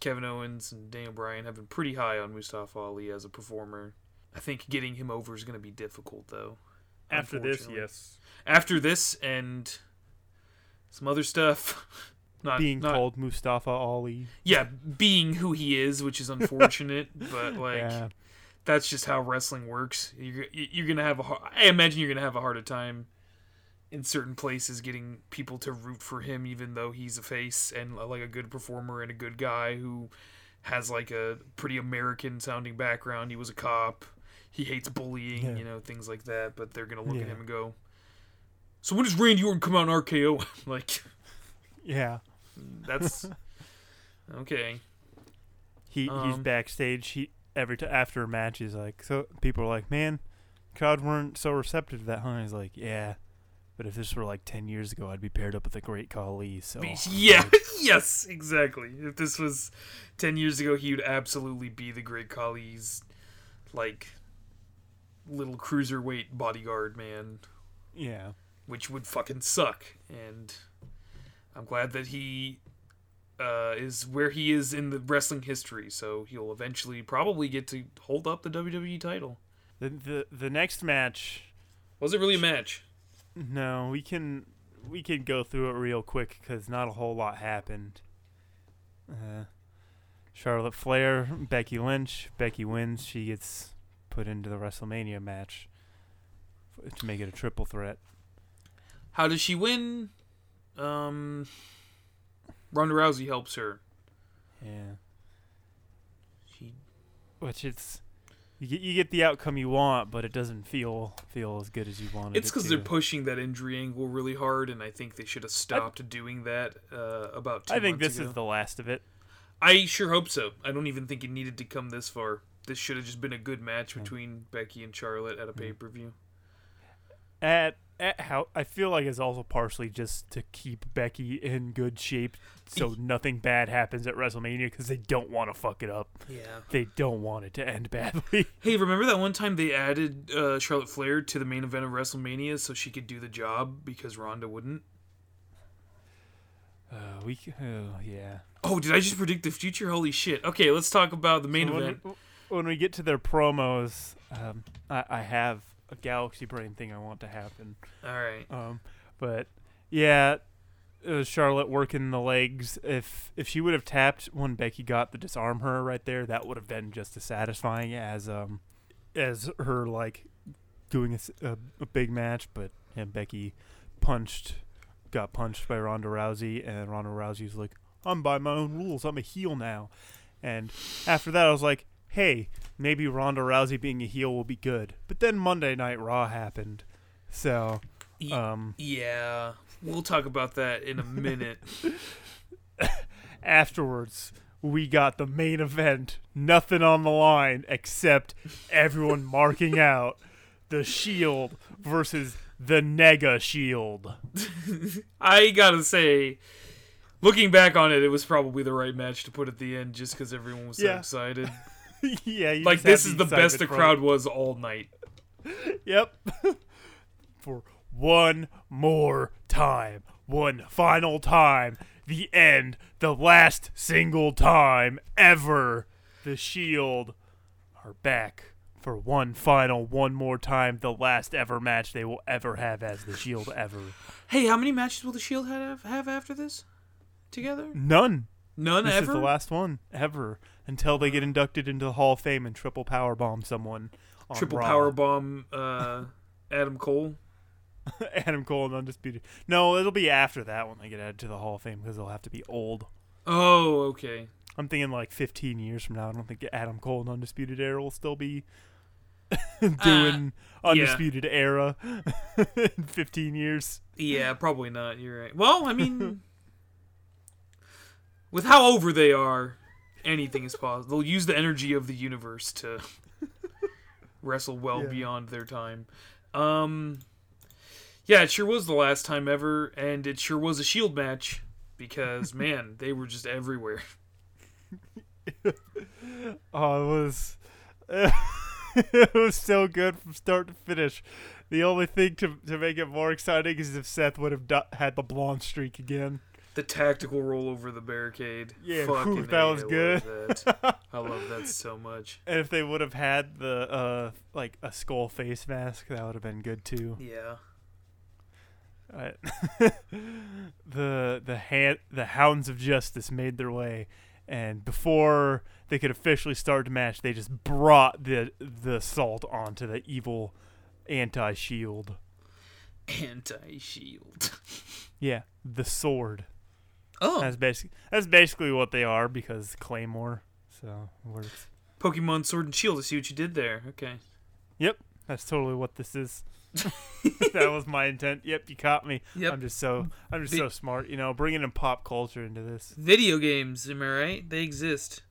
Kevin Owens and Daniel Bryan, have been pretty high on Mustafa Ali as a performer. I think getting him over is going to be difficult, though. After this, yes. After this and some other stuff, not Being not, called Mustafa Ali. yeah, being who he is, which is unfortunate, but like yeah. that's just how wrestling works. You're you're gonna have a har- I imagine you're gonna have a harder time in certain places getting people to root for him, even though he's a face and uh, like a good performer and a good guy who has like a pretty American sounding background. He was a cop. He hates bullying, Yeah. you know, things like that. But they're gonna look Yeah. at him and go, "So when does Randy Orton come out in RKO?" like Yeah. that's okay. He he's Um, backstage. He every t- after a match, he's like, so people are like, man, crowd weren't so receptive to that. Huh? He's like, yeah, but if this were like ten years ago, I'd be paired up with the Great Khali. So Yeah, yes, exactly. If this was 10 years ago, he would absolutely be the Great Khali's, like, little cruiserweight bodyguard man, yeah, which would fucking suck. And I'm glad that he uh, is where he is in the wrestling history, so he'll eventually probably get to hold up the WWE title. the the the next match. Was it really a match? No, we can we can go through it real quick because not a whole lot happened. Uh, Charlotte Flair, Becky Lynch. Becky wins. She gets put into the WrestleMania match f- to make it a triple threat. How does she win? Um, Ronda Rousey helps her. Yeah, She which it's you get you get the outcome you want, but it doesn't feel feel as good as you wanted. It's because to. they're pushing that injury angle really hard, and I think they should have stopped doing that uh, about. Two I think this ago. is the last of it. I sure hope so. I don't even think it needed to come this far. This should have just been a good match between Becky and Charlotte at a pay per view. At at how I feel like it's also partially just to keep Becky in good shape, so nothing bad happens at WrestleMania because they don't want to fuck it up. Yeah. They don't want it to end badly. Hey, remember that one time they added uh, Charlotte Flair to the main event of WrestleMania so she could do the job because Ronda wouldn't? Uh, we oh yeah. Oh, did I just predict the future? Holy shit! Okay, let's talk about the main So when event. we- when we get to their promos, um, I, I have a Galaxy Brain thing I want to happen. All right. Um, but yeah, uh, Charlotte working the legs. If if she would have tapped when Becky got the disarm her right there, that would have been just as satisfying as um as her like doing a big match. But yeah, Becky punched, got punched by Ronda Rousey, and Ronda Rousey's like, "I'm by my own rules. I'm a heel now." And after that, I was like, "Hey, maybe Ronda Rousey being a heel will be good." But then Monday Night Raw happened, so. Um, yeah, we'll talk about that in a minute. afterwards, we got the main event. Nothing on the line except everyone marking out the Shield versus the Nega Shield. I gotta say, looking back on it, it was probably the right match to put at the end, just because everyone was so Yeah. excited. yeah, you Like this is the best the excitement from crowd was all night. Yep. For one more time, one final time, the end, the last single time ever, the Shield are back for one final, one more time, the last ever match they will ever have as the Shield ever. Hey, how many matches will the Shield have have after this? Together? None. None This ever. This is the last one ever until they get inducted into the Hall of Fame and triple power bomb someone. On Triple Raw. power bomb. Uh, Adam Cole. Adam Cole and Undisputed. No, it'll be after that when they get added to the Hall of Fame because they'll have to be old. Oh, okay. I'm thinking like 15 years from now. I don't think Adam Cole and Undisputed Era will still be doing Undisputed Era in 15 years. Yeah, probably not. You're right. Well, I mean, with how over they are, anything is possible. They'll use the energy of the universe to wrestle well Yeah. beyond their time. Um, yeah, it sure was the last time ever, and it sure was a Shield match because man, they were just everywhere. Oh, it was. it was so good from start to finish. The only thing to, to make it more exciting is if Seth would have do- had the blonde streak again. The tactical roll over the barricade. Yeah, Fucking whew, that was good. that. I love that so much. And if they would have had the uh like a skull face mask, that would have been good too. Yeah. The the hand the hounds of justice made their way, and before they could officially start the match, they just brought the the assault onto the evil anti shield. Anti Shield. Yeah, the sword. Oh, That's basically that's basically what they are because Claymore. So it works. Pokemon Sword and Shield. I see what you did there. Okay. Yep, that's totally what this is. that was my intent. Yep, you caught me. Yep. I'm just so I'm just Vi- so smart. You know, bringing in pop culture into this. Video games, am I right? They exist.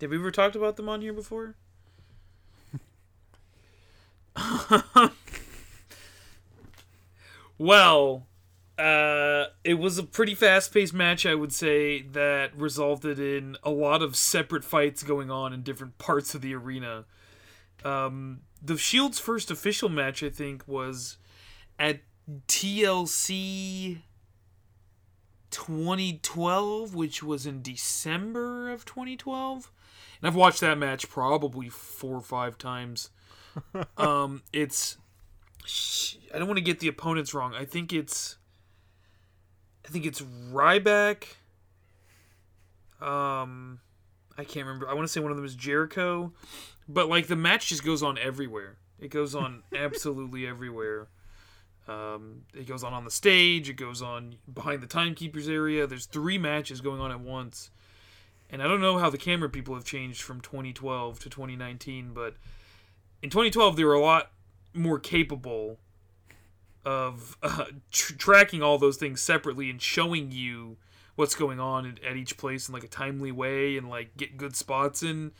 Have we ever talked about them on here before? well, uh, it was a pretty fast-paced match, I would say, that resulted in a lot of separate fights going on in different parts of the arena. Um, the Shield's first official match, I think, was at TLC 2012, which was in December of 2012. And I've watched that match probably four or five times. um, it's I don't want to get the opponents wrong. I think it's I think it's Ryback. Um, I can't remember. I want to say one of them is Jericho, but like the match just goes on everywhere. It goes on absolutely everywhere. Um, it goes on on the stage. It goes on behind the timekeepers area. There's three matches going on at once, and I don't know how the camera people have changed from 2012 to 2019, but in 2012 they were a lot more capable of uh, tr- tracking all those things separately and showing you what's going on at, each place in like a timely way and like get good spots in.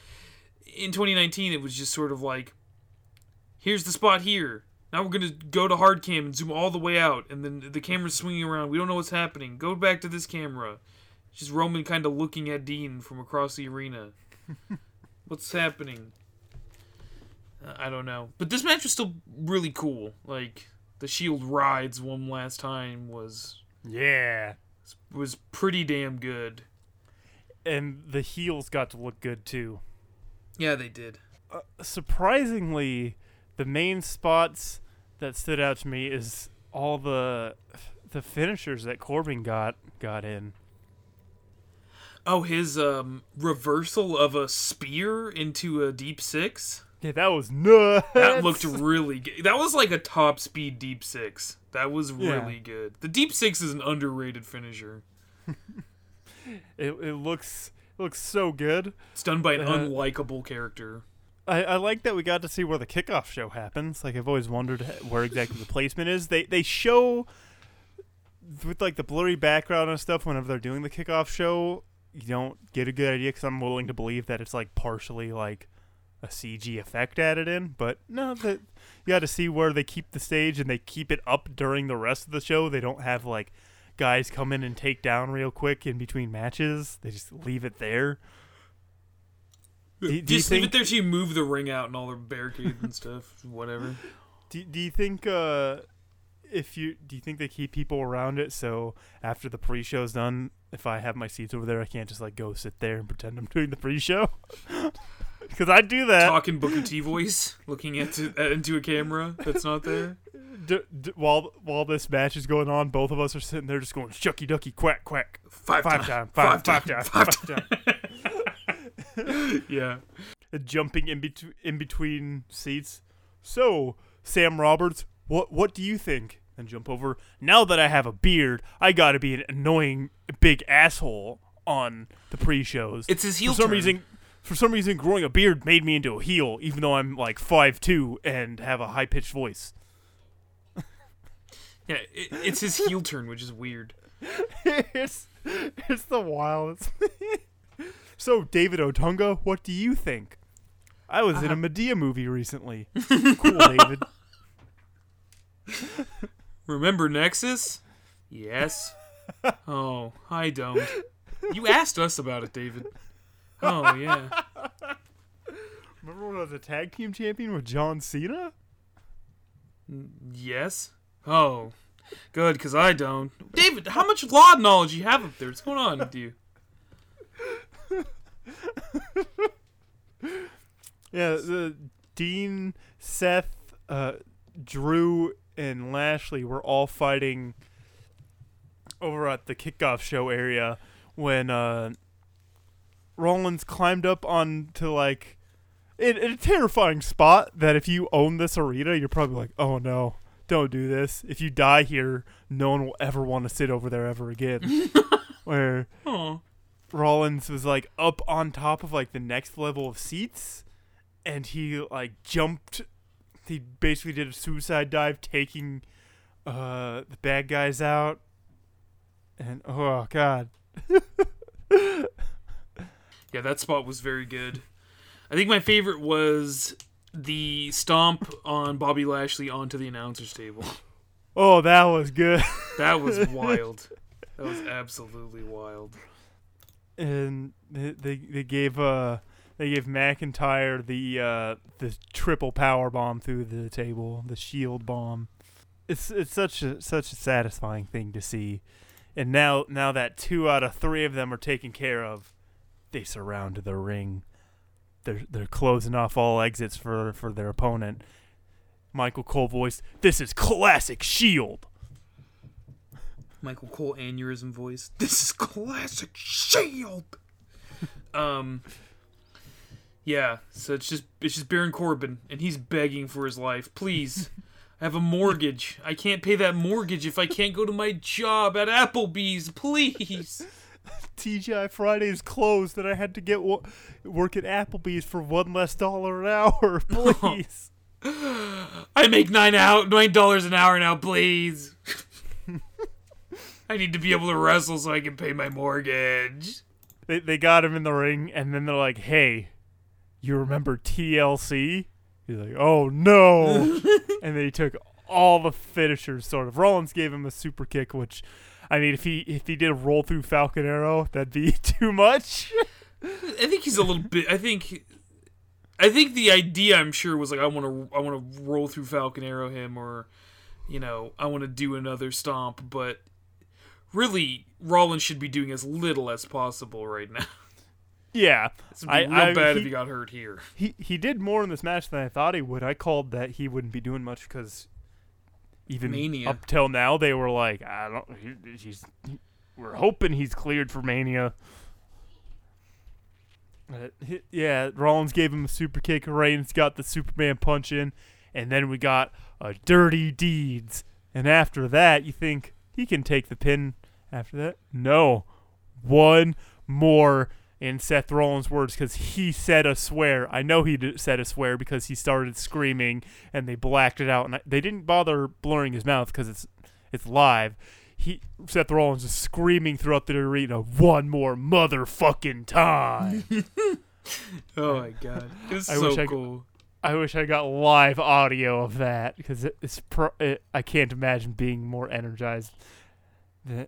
In 2019 it was just sort of like here's the spot here. Now we're gonna go to hard cam and zoom all the way out. And then the camera's swinging around. We don't know what's happening. Go back to this camera. Just roman kind of looking at dean from across the arena. What's happening? Uh, i don't know. But this match was still really cool. Like the shield rides one last time was Yeah. was pretty damn good And the heels got to look good too. yeah they did Uh, surprisingly, the main spots that stood out to me is all the the finishers that Corbin got got in. oh his um reversal of a spear into a deep six Yeah, that was nuts. That looked really good. That was like a top speed deep six. That was Yeah. really good. The deep six is an underrated finisher. It, it looks it looks so good. It's done by an Uh, unlikable character. I, I like that we got to see where the kickoff show happens. Like I've always wondered where exactly the placement is. They they show with like the blurry background and stuff whenever they're doing the kickoff show. you don't get a good idea because I'm willing to believe that it's like partially like a CG effect added in. But no, that you got to see where they keep the stage and they keep it up during the rest of the show. They don't have like guys come in and take down real quick in between matches. They just leave it there. Do- do you Just leave it there till you move the ring out and all the barricades and stuff. Whatever. Do, do you think uh if you do you think they keep people around it so after the pre-show's done if I have my seats over there I can't just like go sit there and pretend I'm doing the pre-show? Cuz I do that Talking Booker T voice, looking into uh, into a camera that's not there. d- d- while while this match is going on both of us are sitting there just going shucky ducky quack quack Five, five time, time five five time, time five five time Yeah. jumping in between in between seats. So, Sam Roberts, what what do you think? And jump over. Now that I have a beard, I got to be an annoying big asshole on the pre-shows. It's his heel for some turn. reason. For some reason, growing a beard made me into a heel, even though I'm like five two and have a high pitched voice. Yeah, it, it's his heel turn, which is weird. it's it's the wildest. so, David Otunga, what do you think? I was in a uh-huh. Madea movie recently. cool, David. Remember Nexus? Yes. Oh, I don't. You asked us about it, David. Oh yeah. Remember when I was a tag team champion with John Cena? Yes. Oh, good, because I don't. David, how much law knowledge you have up there? What's going on with you? Yeah, the Dean, Seth, uh, Drew, and Lashley were all fighting over at the kickoff show area when uh, Rollins climbed up onto like in, in a terrifying spot that if you own this arena, you're probably like, oh no, don't do this. If you die here, no one will ever want to sit over there ever again. Where Oh, Rollins was like up on top of like the next level of seats and he like jumped he basically did a suicide dive taking uh the bad guys out and oh god yeah, that spot was very good. I think my favorite was the stomp on Bobby Lashley onto the announcer's table. oh that was good That was wild. That was absolutely wild. and they they, gave uh they gave McIntyre the uh the triple power bomb through the table, the shield bomb. It's it's such a such a satisfying thing to see. And now now that two out of three of them are taken care of, they surround the ring. They're they're closing off all exits for for their opponent. Michael Cole voice. "This is classic Shield." Michael Cole aneurysm voice. This is classic Shield. um. Yeah, so it's just it's just Baron Corbin, and he's begging for his life. Please, I have a mortgage. I can't pay that mortgage if I can't go to my job at Applebee's. Please. TGI Fridays closed, and I had to get wo- work at Applebee's for one less dollar an hour. Please. I make nine out nine dollars an hour now. Please. I need to be able to wrestle so I can pay my mortgage. they they got him in the ring, and then they're like, "Hey, you remember TLC?" He's like, "Oh no!" and then he took all the finishers. Sort of. Rollins gave him a super kick, which, I mean, if he if he did a roll through Falcon Arrow, that'd be too much. I think he's a little bit. I think. I think the idea, I'm sure, was like I want to, I want to roll through Falcon Arrow him, or, you know, I want to do another stomp. But really, Rollins should be doing as little as possible right now. yeah, It's I- real I- bad he- if he got hurt here. he he did more in this match than I thought he would. I called that he wouldn't be doing much because even Mania. up till now they were like, I don't. He, he's we're hoping he's cleared for Mania. Uh, he- yeah, Rollins gave him a super kick. Reigns got the Superman punch in, and then we got a dirty deeds. And after that, you think he can take the pin. After that, no, one more in Seth Rollins' words because he said a swear. I know he did, said a swear because he started screaming and they blacked it out. And I, they didn't bother blurring his mouth because it's it's live. he Seth Rollins is screaming throughout the arena, "One more motherfucking time!" Oh my god, it's I so wish I- cool. I wish I got live audio of that because it, it's pro- it, I can't imagine being more energized. Than,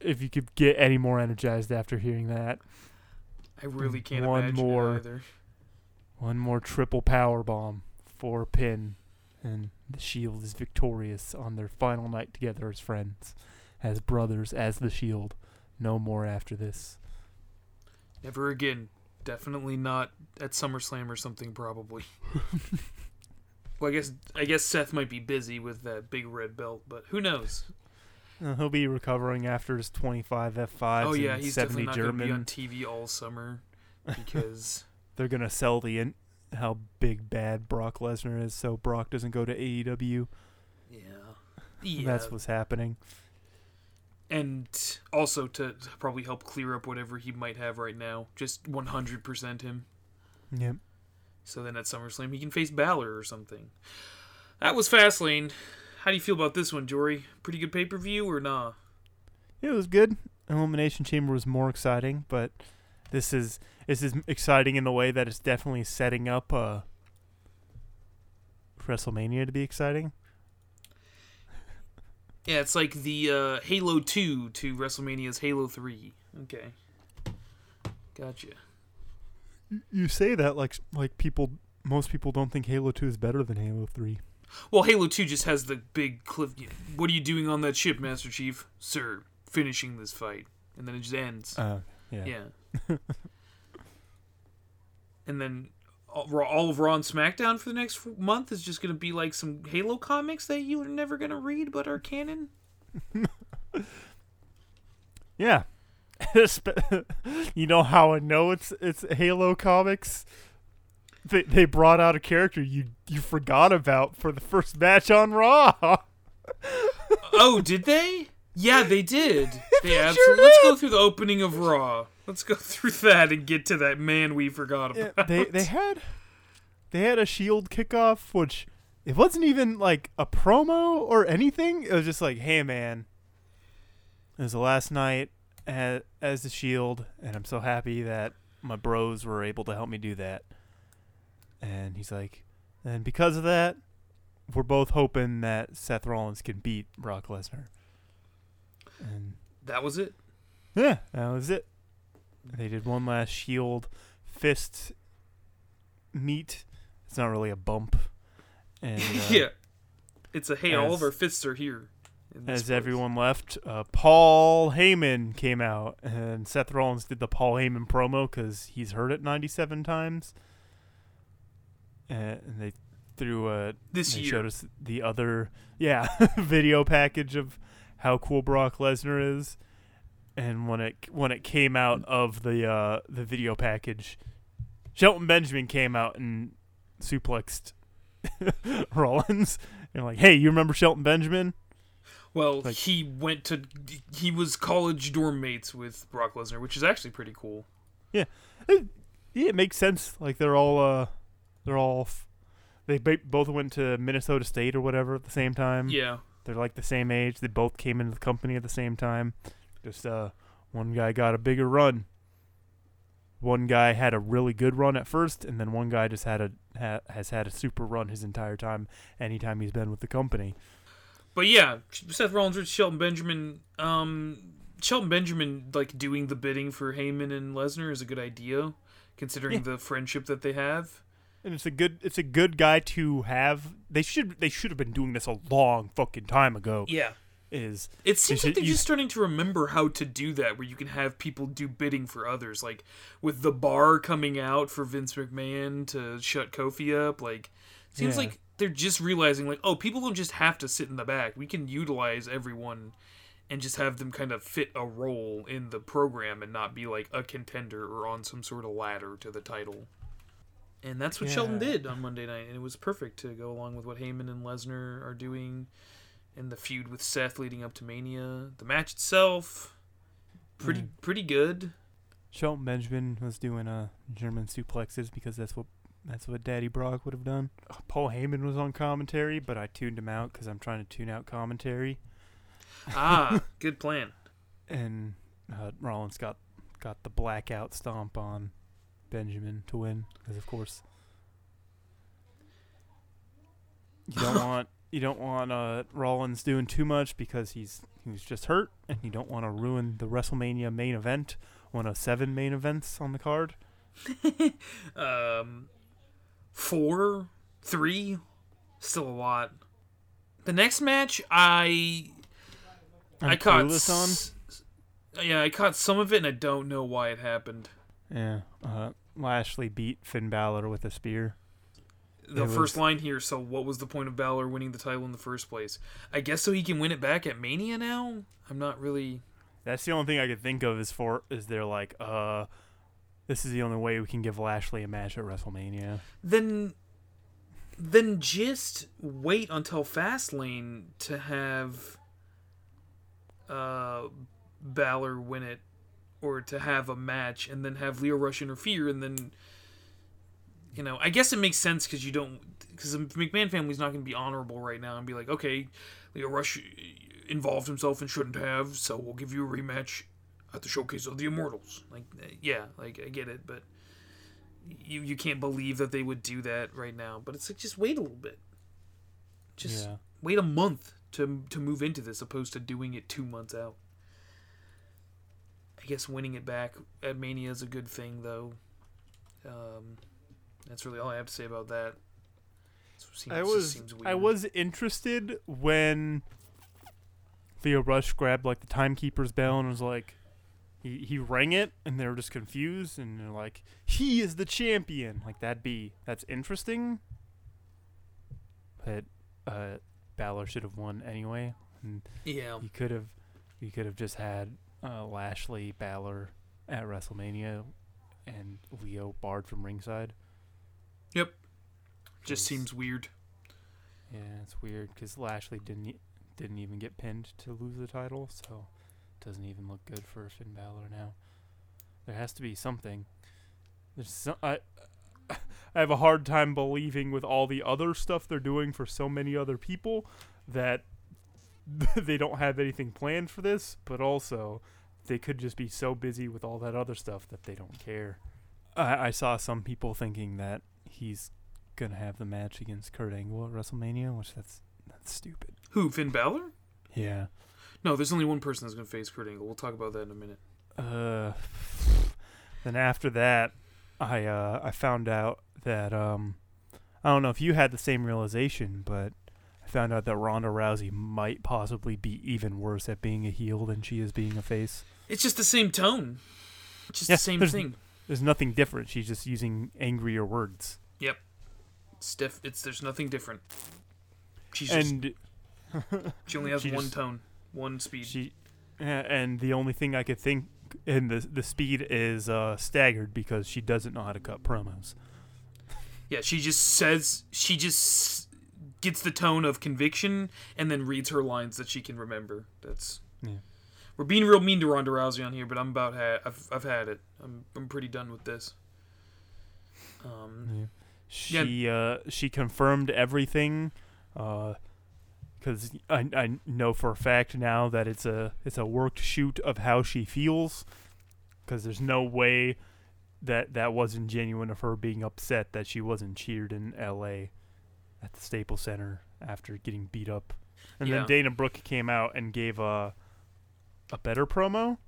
if you could get any more energized after hearing that, I really mm, can't one imagine more. it either. one more triple power bomb for pin, and the Shield is victorious on their final night together as friends, as brothers, as the Shield. No more after this. Never again. Definitely not at SummerSlam or something. Probably. well, I guess I guess Seth might be busy with that big red belt, but who knows? Uh, he'll be recovering after his 25 F5s oh yeah, and he's 70 definitely not going to be on German. TV all summer because They're gonna sell the in- how big bad Brock Lesnar is, so Brock doesn't go to AEW. yeah, yeah. That's what's happening. and also to probably help clear up whatever he might have right now. Just 100% him. Yep. So then at SummerSlam he can face Balor or something. That was Fastlane. How do you feel about this one, Jory? Pretty good pay per view or nah? It was good. Elimination Chamber was more exciting, but this is this is exciting in the way that it's definitely setting up uh, WrestleMania to be exciting. Yeah, it's like the uh, Halo 2 to WrestleMania's Halo 3. Okay. Gotcha. You say that like like people most people don't think Halo 2 is better than Halo 3. Well, Halo 2 just has the big cliff. What are you doing on that ship, Master Chief? Sir, finishing this fight. And then it just ends. Uh, yeah. Yeah. and then all, of Raw and SmackDown for the next month is just going to be like some Halo comics that you are never going to read but are canon. Yeah. You know how I know it's it's Halo comics? They they brought out a character you you forgot about for the first match on Raw. oh, did they? Yeah, they did. They sure absolutely. Let's go through the opening of Raw. Let's go through that and get to that man we forgot Yeah, about. they they had they had a Shield kickoff, which it wasn't even like a promo or anything. It was just like, hey man, it was the last night as, as the Shield, and I'm so happy that my bros were able to help me do that. And he's like, and because of that, we're both hoping that Seth Rollins can beat Brock Lesnar. And that was it. yeah, that was it. They did one last Shield fist meet. It's not really a bump. And uh, yeah. It's a hey, all of our fists are here. as place. everyone left, uh, Paul Heyman came out, and Seth Rollins did the Paul Heyman promo because he's heard it 97 times. And they threw a This they year. showed us the other yeah video package of how cool Brock Lesnar is, and when it when it came out of the uh, the video package, Shelton Benjamin came out and suplexed Rollins. And like, hey, you remember Shelton Benjamin? Well, Like- he went to he was college dorm mates with Brock Lesnar, which is actually pretty cool. Yeah, It, yeah, it makes sense. Like they're all uh, they're all f- they ba- both went to Minnesota State or whatever at the same time. Yeah. They're like the same age. They both came into the company at the same time. Just uh, one guy got a bigger run. One guy had a really good run at first, and then one guy just had a ha- has had a super run his entire time. Anytime he's been with the company. But yeah, Seth Rollins versus Shelton Benjamin. Um, Shelton Benjamin like doing the bidding for Heyman and Lesnar is a good idea, considering Yeah. the friendship that they have. And it's a good it's a good guy to have. They should they should have been doing this a long fucking time ago. Yeah. Is It seems should- like they're you- just starting to remember how to do that, where you can have people do bidding for others, like with the bar coming out for Vince McMahon to shut Kofi up. Like, seems Yeah. like they're just realizing, like, oh, people don't just have to sit in the back. We can utilize everyone and just have them kind of fit a role in the program and not be like a contender or on some sort of ladder to the title. And that's what Shelton did on Monday night, and it was perfect to go along with what Heyman and Lesnar are doing and the feud with Seth leading up to Mania. The match itself, pretty Mm. pretty good. Shelton Benjamin was doing uh, German suplexes because that's what that's what Daddy Brock would have done. Paul Heyman was on commentary, but I tuned him out because I'm trying to tune out commentary. Ah, good plan. and uh, Rollins got got the blackout stomp on Benjamin to win because of course you don't want you don't want uh, Rollins doing too much because he's he's just hurt and you don't want to ruin the WrestleMania main event one of seven main events on the card um, four, three, still a lot. The next match, I I'm I caught s- yeah, I caught some of it, and I don't know why it happened. yeah uh, Lashley beat Finn Balor with a spear The It first was- line here. So, what was the point of Balor winning the title in the first place? I guess so he can win it back at Mania now. I'm not really. That's the only thing I could think of is for is they're like, uh, this is the only way we can give Lashley a match at WrestleMania. Then, then just wait until Fastlane to have uh, Balor win it, or to have a match, and then have Lio Rush interfere, and then, you know, I guess it makes sense because you don't, because the McMahon family's not going to be honorable right now and be like, okay, Lio Rush involved himself and shouldn't have, so we'll give you a rematch at the Showcase of the Immortals. Like, uh, yeah, like I get it, but you you can't believe that they would do that right now. But it's like just wait a little bit. Just yeah, wait a month to to move into this, opposed to doing it two months out. Guess winning it back at Mania is a good thing, though. Um, that's really all I have to say about that. Seems, I was seems I was interested when Lio Rush grabbed like the timekeeper's bell and was like, he he rang it and they were just confused and they're like, he is the champion. Like that'd be that's interesting. But uh, Balor should have won anyway. And yeah. You could have, you could have just had uh, Lashley Balor at WrestleMania, and Lio barred from ringside. Yep. Just seems weird. Yeah, it's weird because Lashley didn't didn't even get pinned to lose the title, so it doesn't even look good for Finn Balor now. There has to be something. There's some, I I have a hard time believing with all the other stuff they're doing for so many other people that they don't have anything planned for this, but also they could just be so busy with all that other stuff that they don't care. I, I saw some people thinking that he's gonna have the match against Kurt Angle at WrestleMania, which that's that's stupid. Who? Finn Balor? Yeah. No, there's only one person that's gonna face Kurt Angle. We'll talk about that in a minute. Uh, then after that, I uh I found out that um I don't know if you had the same realization, but I found out that Ronda Rousey might possibly be even worse at being a heel than she is being a face. It's just the same tone. It's just Yeah, the same there's- thing. There's nothing different. She's just using angrier words. It's diff- It's there's nothing different. She's just she only has she one just- tone, one speed. she and the only thing I could think and the the speed is uh staggered because she doesn't know how to cut promos. yeah, she just says she just gets the tone of conviction and then reads her lines that she can remember. That's Yeah. we're being real mean to Ronda Rousey on here, but I'm about ha- I've I've had it. I'm I'm pretty done with this. Um, Yeah. She uh she confirmed everything uh cuz I I know for a fact now that it's a it's a worked shoot of how she feels cuz there's no way that that wasn't genuine of her being upset that she wasn't cheered in LA at the Staples Center after getting beat up. And Yeah. then Dana Brooke came out and gave a a better promo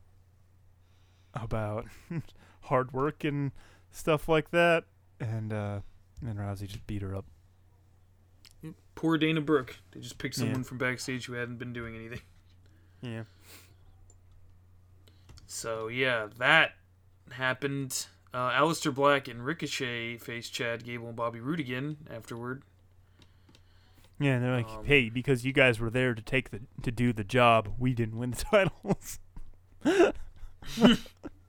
about hard work and stuff like that and uh and Rousey just beat her up. poor Dana Brooke. They just picked Yeah. someone from backstage who hadn't been doing anything. Yeah. So yeah, that happened. Uh, Aleister Black and Ricochet faced Chad Gable and Bobby Roode again afterward. Yeah, and they're like, Um, "Hey, because you guys were there to take the to do the job, we didn't win the titles."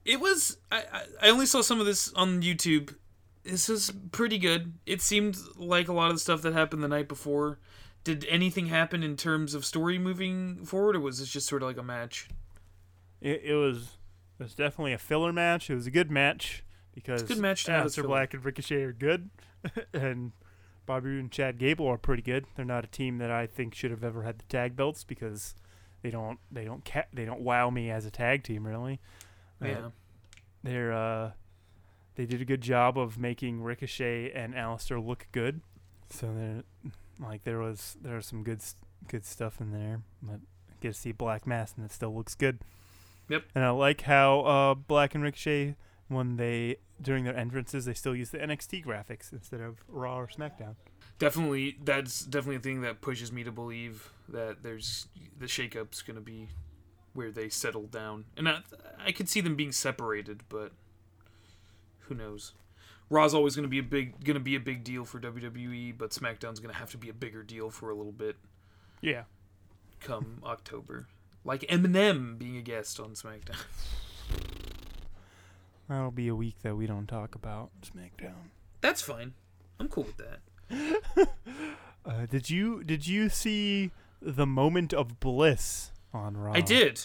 It was. I, I only saw some of this on YouTube. This is pretty good. It seemed like a lot of the stuff that happened the night before. Did anything happen in terms of story moving forward, or was this just sort of like a match? it, it was it was definitely a filler match. It was a good match because good match to have as Aleister. Black and Ricochet are good, and Bobby Roode and Chad Gable are pretty good. They're not a team that I think should have ever had the tag belts because they don't they don't ca- they don't wow me as a tag team really. Uh, Yeah. they're uh, they did a good job of making Ricochet and Aleister look good. So there, like there was there was some good good stuff in there, but I get to see Black Mass and it still looks good. Yep. And I like how uh, Black and Ricochet when they during their entrances they still use the NXT graphics instead of Raw or SmackDown. Definitely, that's definitely a thing that pushes me to believe that there's the shakeup's gonna be where they settle down, and I, I could see them being separated, but who knows? Raw's always gonna be a big gonna be a big deal for WWE, but SmackDown's gonna have to be a bigger deal for a little bit Yeah. come October, like Eminem being a guest on SmackDown. That'll be a week that we don't talk about SmackDown. That's fine. I'm cool with that. Uh, did you did you see the moment of bliss on Raw? I did.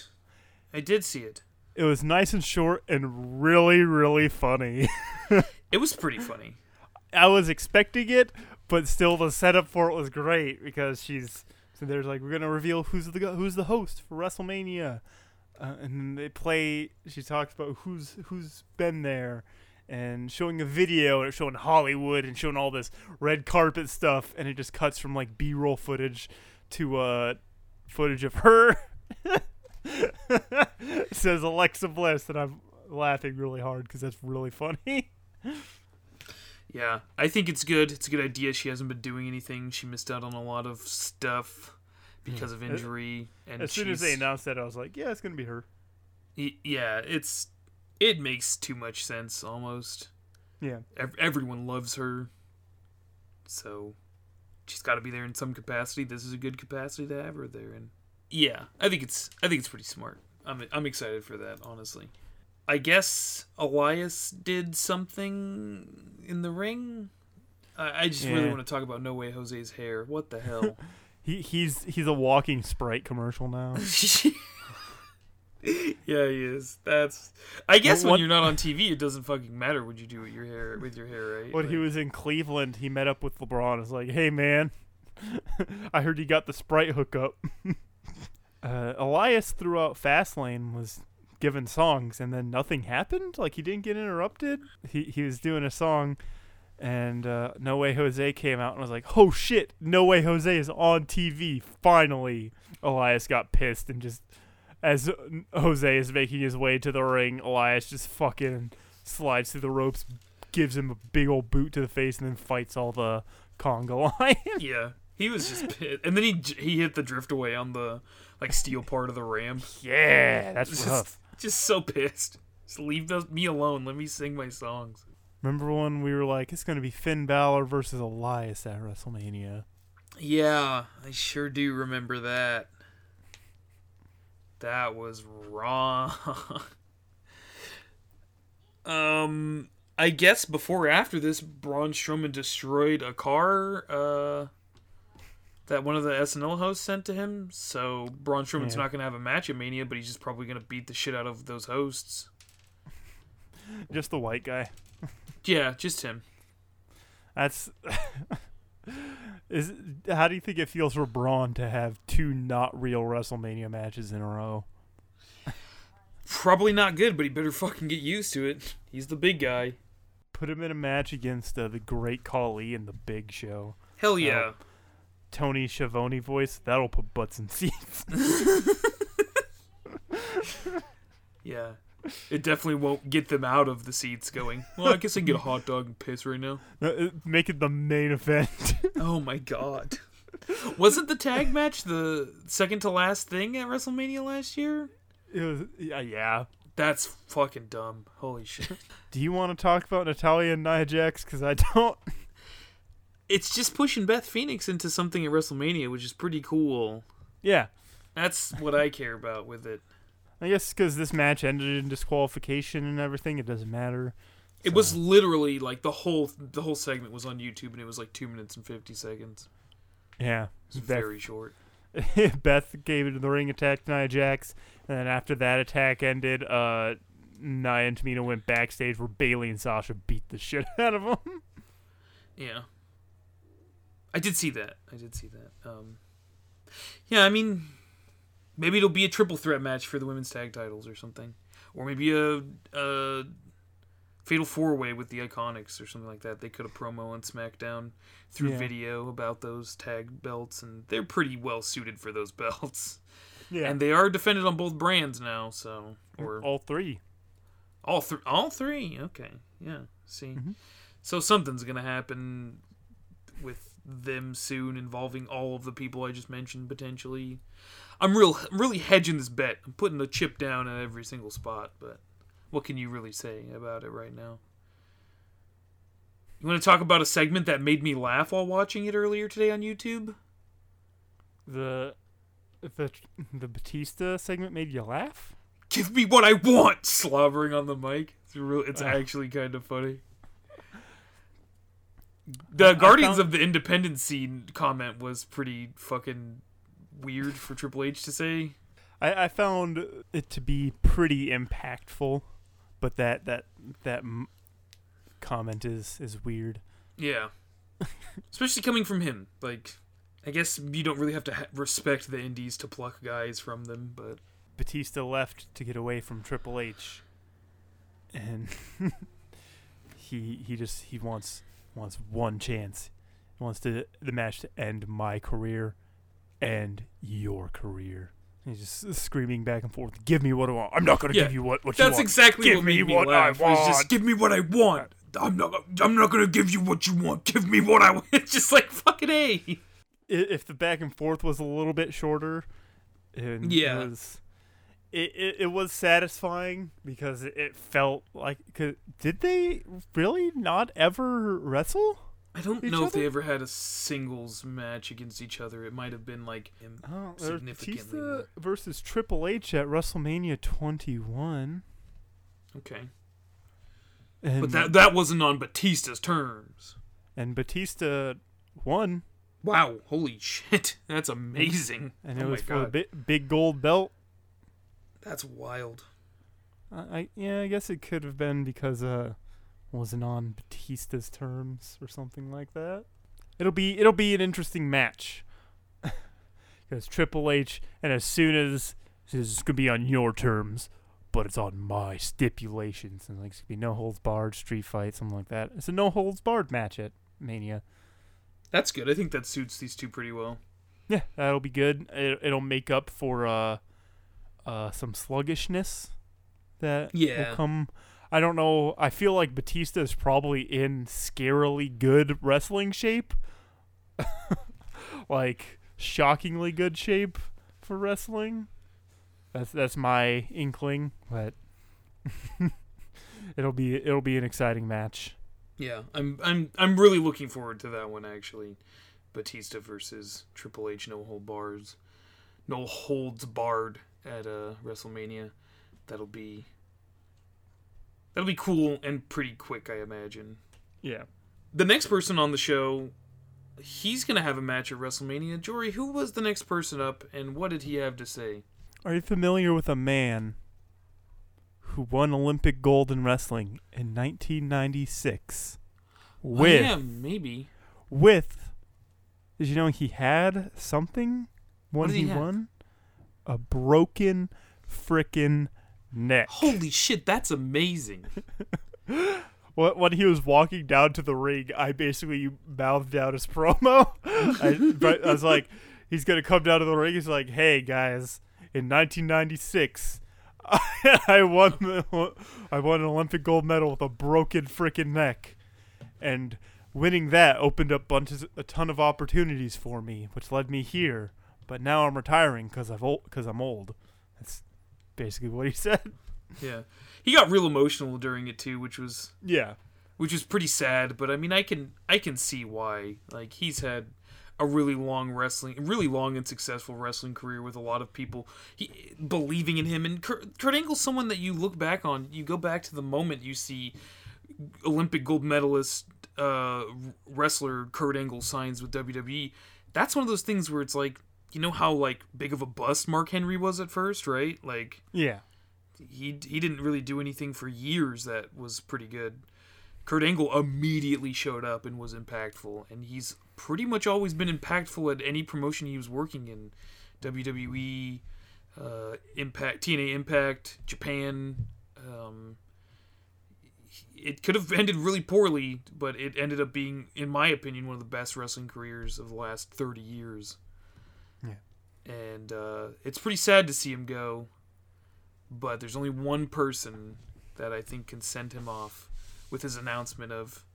I did see it. It was nice and short and really really funny. It was pretty funny. I was expecting it, but still the setup for it was great because she's so there's like we're gonna reveal who's the who's the host for WrestleMania, uh, and they play. She talks about who's who's been there, and showing a video and showing Hollywood and showing all this red carpet stuff, and it just cuts from like B-roll footage to uh footage of her. says Alexa Bliss, and I'm laughing really hard because that's really funny. Yeah, I think it's good. It's a good idea. She hasn't been doing anything. She missed out on a lot of stuff because of Uh, injury. And as soon as they announced that, I was like, yeah, it's gonna be her. Yeah, it's it makes too much sense almost. Yeah. Ev- everyone loves her, so she's got to be there in some capacity. This is a good capacity to have her there, and yeah, I think it's I think it's pretty smart. I'm I'm excited for that, honestly. I guess Elias did something in the ring. I, I just really want to talk about No Way Jose's hair. What the hell? He he's he's a walking sprite commercial now. yeah, he is. That's. I guess when what- you're not on TV, it doesn't fucking matter what you do with your hair. With your hair, right? when he was in Cleveland, he met up with LeBron. and It's like, hey man, I heard you got the sprite hookup. uh, Elias throughout Fastlane was given songs, and then nothing happened. Like he didn't get interrupted. He he was doing a song. And uh, No Way Jose came out and was like, "Oh shit, No Way Jose is on TV finally." Elias got pissed and just, as Jose is making his way to the ring, Elias just fucking slides through the ropes, gives him a big old boot to the face, and then fights all the conga line. Yeah, he was just pissed. and then he he hit the drift away on the like steel part of the ramp. yeah, that's Just, rough. just so pissed. Just leave those, me alone. Let me sing my songs. Remember when we were like, it's gonna be Finn Balor versus Elias at WrestleMania? Yeah, I sure do remember that. That was wrong. um, I guess before or after this, Braun Strowman destroyed a car. Uh, that one of the SNL hosts sent to him. So Braun Strowman's Yeah. not gonna have a match at Mania, but he's just probably gonna beat the shit out of those hosts. Just the white guy. Yeah, just him. That's is. How do you think it feels for Braun to have two not real WrestleMania matches in a row? Probably not good, but he better fucking get used to it. He's the big guy. Put him in a match against uh, the Great Khali in the Big Show. Hell yeah. Tony Schiavone voice. That'll put butts in seats. Yeah. It definitely won't get them out of the seats going, well, I guess I can get a hot dog and piss right now. Uh, Make it the main event. Oh my god. Wasn't the tag match the second to last thing at WrestleMania last year? it was yeah, yeah. That's fucking dumb. Holy shit. Do you want to talk about Natalya and Nia Jax? Because I don't. It's just pushing Beth Phoenix into something at WrestleMania, which is pretty cool. Yeah, That's what I care about with it. I guess because this match ended in disqualification and everything, it doesn't matter. It was literally like the whole the whole segment was on YouTube and it was like two minutes and fifty seconds. Yeah, It was very short. Beth gave it the ring attack to Nia Jax, and then after that attack ended, uh, Nia and Tamina went backstage where Bayley and Sasha beat the shit out of them. Yeah. I did see that. I did see that. Um, yeah, I mean, maybe it'll be a triple threat match for the women's tag titles or something, or maybe a, a fatal four way with the Iconics or something like that. They could have promo on SmackDown through Yeah. video about those tag belts, and they're pretty well suited for those belts. Yeah. And they are defended on both brands now, so or all three. all three, all three. Okay, yeah. See, Mhm. so something's gonna happen with them soon, involving all of the people I just mentioned potentially. I'm real, I'm really hedging this bet. I'm putting a chip down at every single spot, but what can you really say about it right now? You want to talk about a segment that made me laugh while watching it earlier today on YouTube? The the the Batista segment made you laugh. Give me what I want, slobbering on the mic. It's real. It's Uh. actually kind of funny. The Guardians found- of the Independence scene comment was pretty fucking weird for Triple H to say. I, I found it to be pretty impactful, but that that that m- comment is is weird. Yeah, especially coming from him. Like, I guess you don't really have to ha- respect the Indies to pluck guys from them, but Batista left to get away from Triple H, and he he just he wants wants one chance. He wants to the match to end my career, and your career. He's just screaming back and forth. Give me what I want. I'm not gonna Yeah, give you what what you want. that's exactly Give what me me what I laugh. was just give me what I want. I'm not. I'm not gonna give you what you want. Give me what I want. It's just like fucking a. if the back and forth was a little bit shorter, and Yeah. it was it, it, it was satisfying because it, felt like did they really not ever wrestle? I don't know if they ever had a singles match against each other. It might have been like. Oh, Significantly Batista more. versus Triple H at WrestleMania 21. Okay, And, but that that wasn't on Batista's terms. and Batista won, Wow! Holy shit! That's amazing. and oh it my was for the big, big gold belt. that's wild. I, I yeah, I guess it could have been because uh wasn't on Batista's terms or something like that. It'll be it'll be an interesting match. Because Triple H, and as soon as this is gonna be on your terms, but it's on my stipulations, and like it's gonna be no holds barred, street fight, something like that. It's a no holds barred match at Mania. That's good. I think that suits these two pretty well. Yeah, that'll be good. It, it'll make up for uh, uh, some sluggishness that Yeah. will come. I don't know. I feel like Batista is probably in scarily good wrestling shape, like shockingly good shape for wrestling. That's that's my inkling, but it'll be it'll be an exciting match. Yeah, I'm I'm I'm really looking forward to that one actually. Batista versus Triple H, no hold bars, no holds barred at uh, WrestleMania. That'll be that'll be cool and pretty quick, I imagine. Yeah. The next person on the show, he's gonna have a match at WrestleMania. Jory, who was the next person up, and what did he have to say? Are you familiar with a man who won Olympic gold in wrestling in 1996 with oh, yeah, maybe. with did you know he had something when did he he, won a broken frickin' neck Holy shit, that's amazing. When he was walking down to the ring i basically mouthed out his promo I, but I was like he's gonna come down to the ring he's like hey guys in 1996 I won the, I won an Olympic gold medal with a broken freaking neck, and winning that opened up bunches a ton of opportunities for me, which led me here. But now I'm retiring because I've old because I'm old. That's basically what he said. Yeah, he got real emotional during it too, which was Yeah, which was pretty sad. But I mean, I can I can see why. Like he's had a really long wrestling, really long and successful wrestling career with a lot of people he, believing in him. And Kurt, Kurt Angle's someone that you look back on. You go back to the moment you see Olympic gold medalist uh, wrestler Kurt Angle signs with WWE. That's one of those things where it's like. You know how like big of a bust Mark Henry was at first, right? Like yeah, he he didn't really do anything for years that was pretty good. Kurt Angle immediately showed up and was impactful, and he's pretty much always been impactful at any promotion he was working in, WWE, uh, Impact, TNA Impact, Japan. Um, it could have ended really poorly, but it ended up being, in my opinion, one of the best wrestling careers of the last 30 years. And uh, it's pretty sad to see him go, but there's only one person that I think can send him off with his announcement of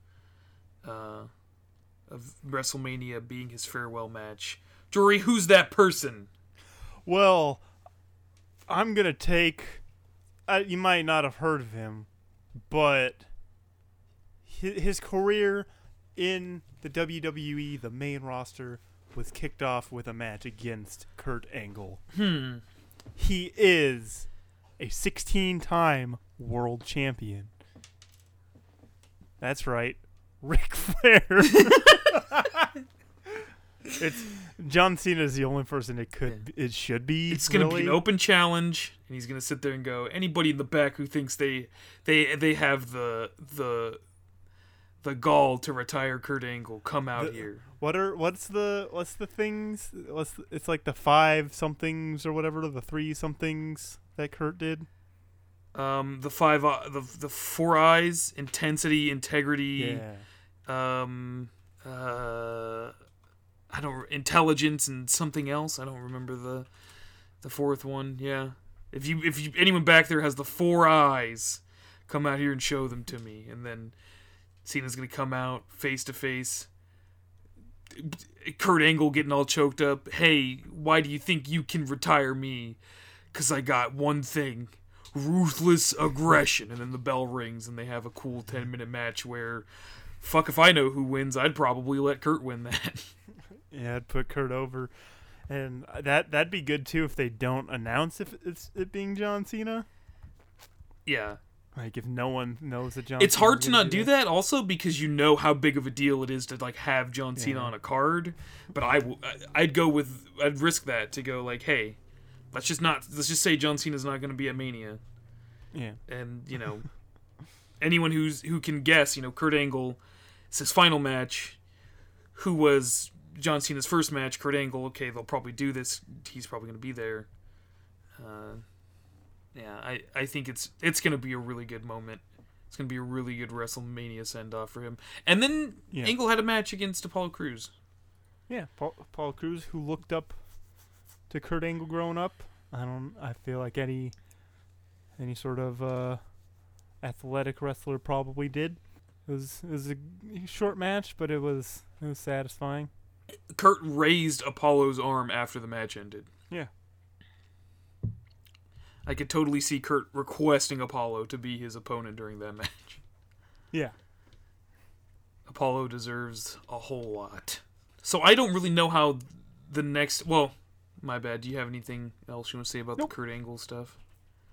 uh, of WrestleMania being his farewell match. Jory, who's that person? Well, I'm gonna take. You might not have heard of him, but his, his career in the WWE, the main roster, was kicked off with a match against Kurt Angle. Hmm. He is a 16-time world champion. That's right, Ric Flair. it's John Cena is the only person it could it should be. It's gonna really. be an open challenge, and he's gonna sit there and go. Anybody in the back who thinks they they they have the the the gall to retire Kurt Angle, come out The- here. What are what's the what's the things? What's the, it's like the five somethings or whatever the three somethings that Kurt did. Um, the five uh, the the four eyes, intensity, integrity. Yeah. um uh i don't intelligence and something else i don't remember the the fourth one yeah if you if you anyone back there has the four eyes come out here and show them to me and then cena's gonna come out face to face kurt angle getting all choked up hey why do you think you can retire me because i got one thing ruthless aggression and then the bell rings and they have a cool 10 minute match where fuck if I know who wins. I'd probably let Kurt win that. Yeah, I'd put Kurt over, and that that'd be good too if they don't announce if it's it being John Cena. yeah, Like if no one knows that John. it's hard to not do that. Also because you know how big of a deal it is to like have John Cena on a card. But I, w- I'd go with I'd risk that to go like, hey, let's just not let's just say John Cena's not going to be at Mania, Yeah. and you know, anyone who's who can guess, you know, Kurt Angle, it's his final match. Who was John Cena's first match? Kurt Angle. Okay, they'll probably do this. He's probably going to be there. Uh, yeah, I, I think it's it's going to be a really good moment. It's going to be a really good WrestleMania send off for him. And then Yeah. Angle had a match against Apollo Crews. Yeah, Paul, Paul Crews, who looked up to Kurt Angle growing up. I don't. I feel like any any sort of uh, athletic wrestler probably did. It was it was a short match, but it was it was satisfying. Kurt raised Apollo's arm after the match ended. I could totally see Kurt requesting Apollo to be his opponent during that match. Yeah. Apollo deserves a whole lot. So I don't really know how the next. Well, my bad. Do you have anything else you want to say about Nope. the Kurt Angle stuff?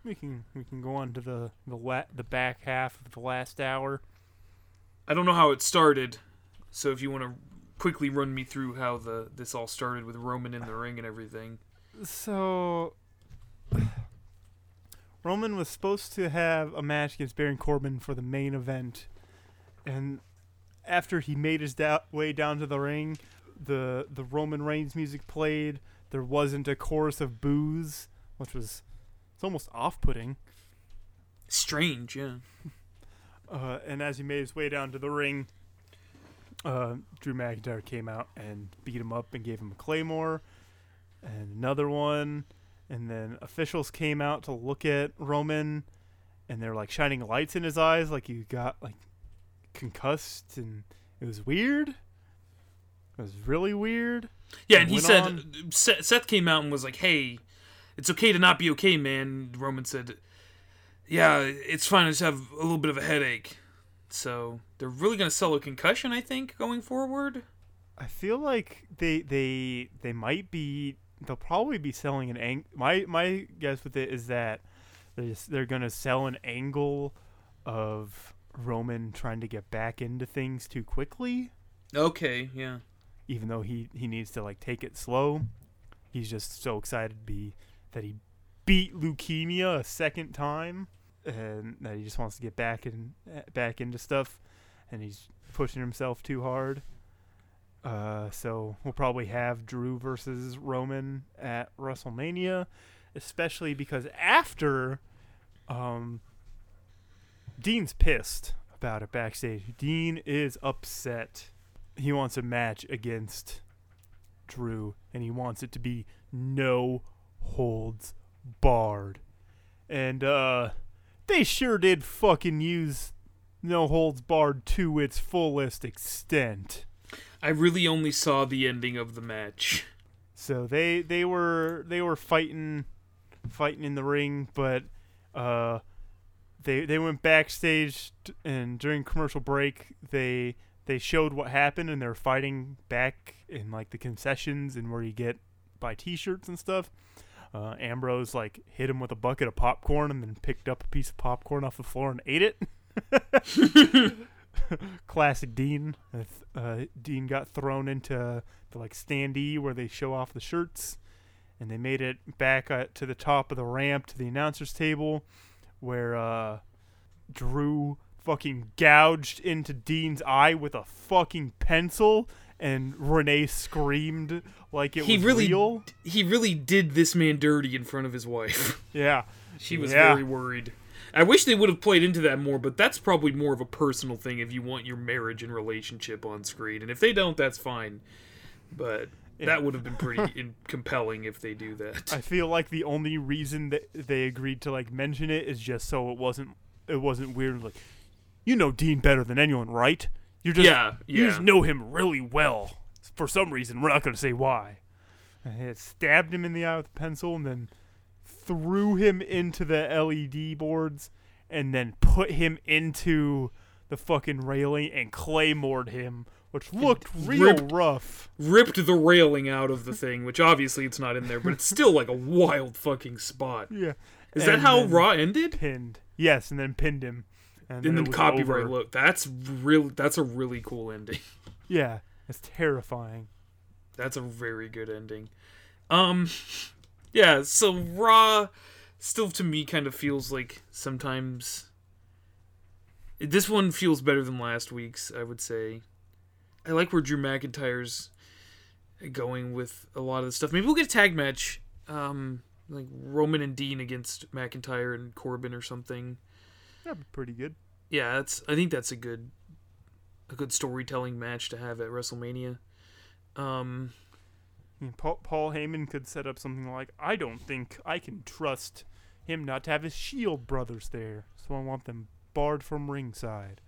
We can we can go on to the the la- the back half of the last hour. I don't know how it started, so if you want to quickly run me through how the this all started with Roman in the ring and everything. So Roman was supposed to have a match against Baron Corbin for the main event, and after he made his da- way down to the ring, the the Roman Reigns music played. There wasn't a chorus of boos, which was it's almost off-putting. Strange, yeah. Uh, and as he made his way down to the ring, uh, Drew McIntyre came out and beat him up and gave him a claymore, and another one. And then officials came out to look at Roman, and they're like shining lights in his eyes, like he got like concussed, and it was weird. It was really weird. Yeah, And and he said on- Seth, Seth came out and was like, "Hey, it's okay to not be okay, man." Roman said, "Yeah, it's fine. I just have a little bit of a headache." So they're really gonna sell a concussion, I think, going forward. I feel like they they they might be they'll probably be selling an ang- my my guess with it is that they're just, they're gonna sell an angle of Roman trying to get back into things too quickly, Okay, yeah. even though he he needs to like take it slow. He's just so excited to be that he beat leukemia a second time, and that he just wants to get back in eh, back into stuff, and he's pushing himself too hard. Uh, so we'll probably have Drew versus Roman at WrestleMania, especially because after um Dean's pissed about it backstage. Dean is upset. He wants a match against Drew and he wants it to be no holds barred. And uh they sure did fucking use no holds barred to its fullest extent. I really only saw the ending of the match. So they they were they were fighting fighting in the ring, but uh they they went backstage t- and during commercial break they they showed what happened and they're fighting back in like the concessions and where you get buy t-shirts and stuff. Uh, Ambrose like hit him with a bucket of popcorn and then picked up a piece of popcorn off the floor and ate it. Classic Dean. Uh, Uh, Dean got thrown into the like standee where they show off the shirts, and they made it back uh, to the top of the ramp to the announcers table, where uh, Drew fucking gouged into Dean's eye with a fucking pencil, and Renee screamed like it He was really- real. He really did this man dirty in front of his wife. Yeah, She was Yeah. very worried. I wish they would have played into that more, but that's probably more of a personal thing if you want your marriage and relationship on screen. And if they don't, that's fine. But Yeah. that would have been pretty in- compelling if they do that. I feel like the only reason that they agreed to like mention it is just so it wasn't it wasn't weird. Like, you know Dean better than anyone, right? You're just yeah, you just know him really well. For some reason, we're not going to say why. It stabbed him in the eye with a pencil, and then threw him into the LED boards, and then put him into the fucking railing and claymored him, which looked real ripped- rough. Ripped the railing out of the thing, which obviously it's not in there, but it's still like a wild fucking spot. Yeah. Is that how Raw ended? Pinned. Yes, and then pinned him. And, In then the it copyright over. look. That's real. That's a really cool ending. Yeah, it's terrifying. That's a very good ending. Um yeah, so Raw still to me kind of feels like sometimes this one feels better than last week's, I would say. I like where Drew McIntyre's going with a lot of the stuff. Maybe we'll get a tag match um like Roman and Dean against McIntyre and Corbin or something. That'd be pretty good. Yeah, that's I think that's a good a good storytelling match to have at WrestleMania. Um Paul, Paul Heyman could set up something like, I don't think I can trust him not to have his Shield brothers there, so I want them barred from ringside.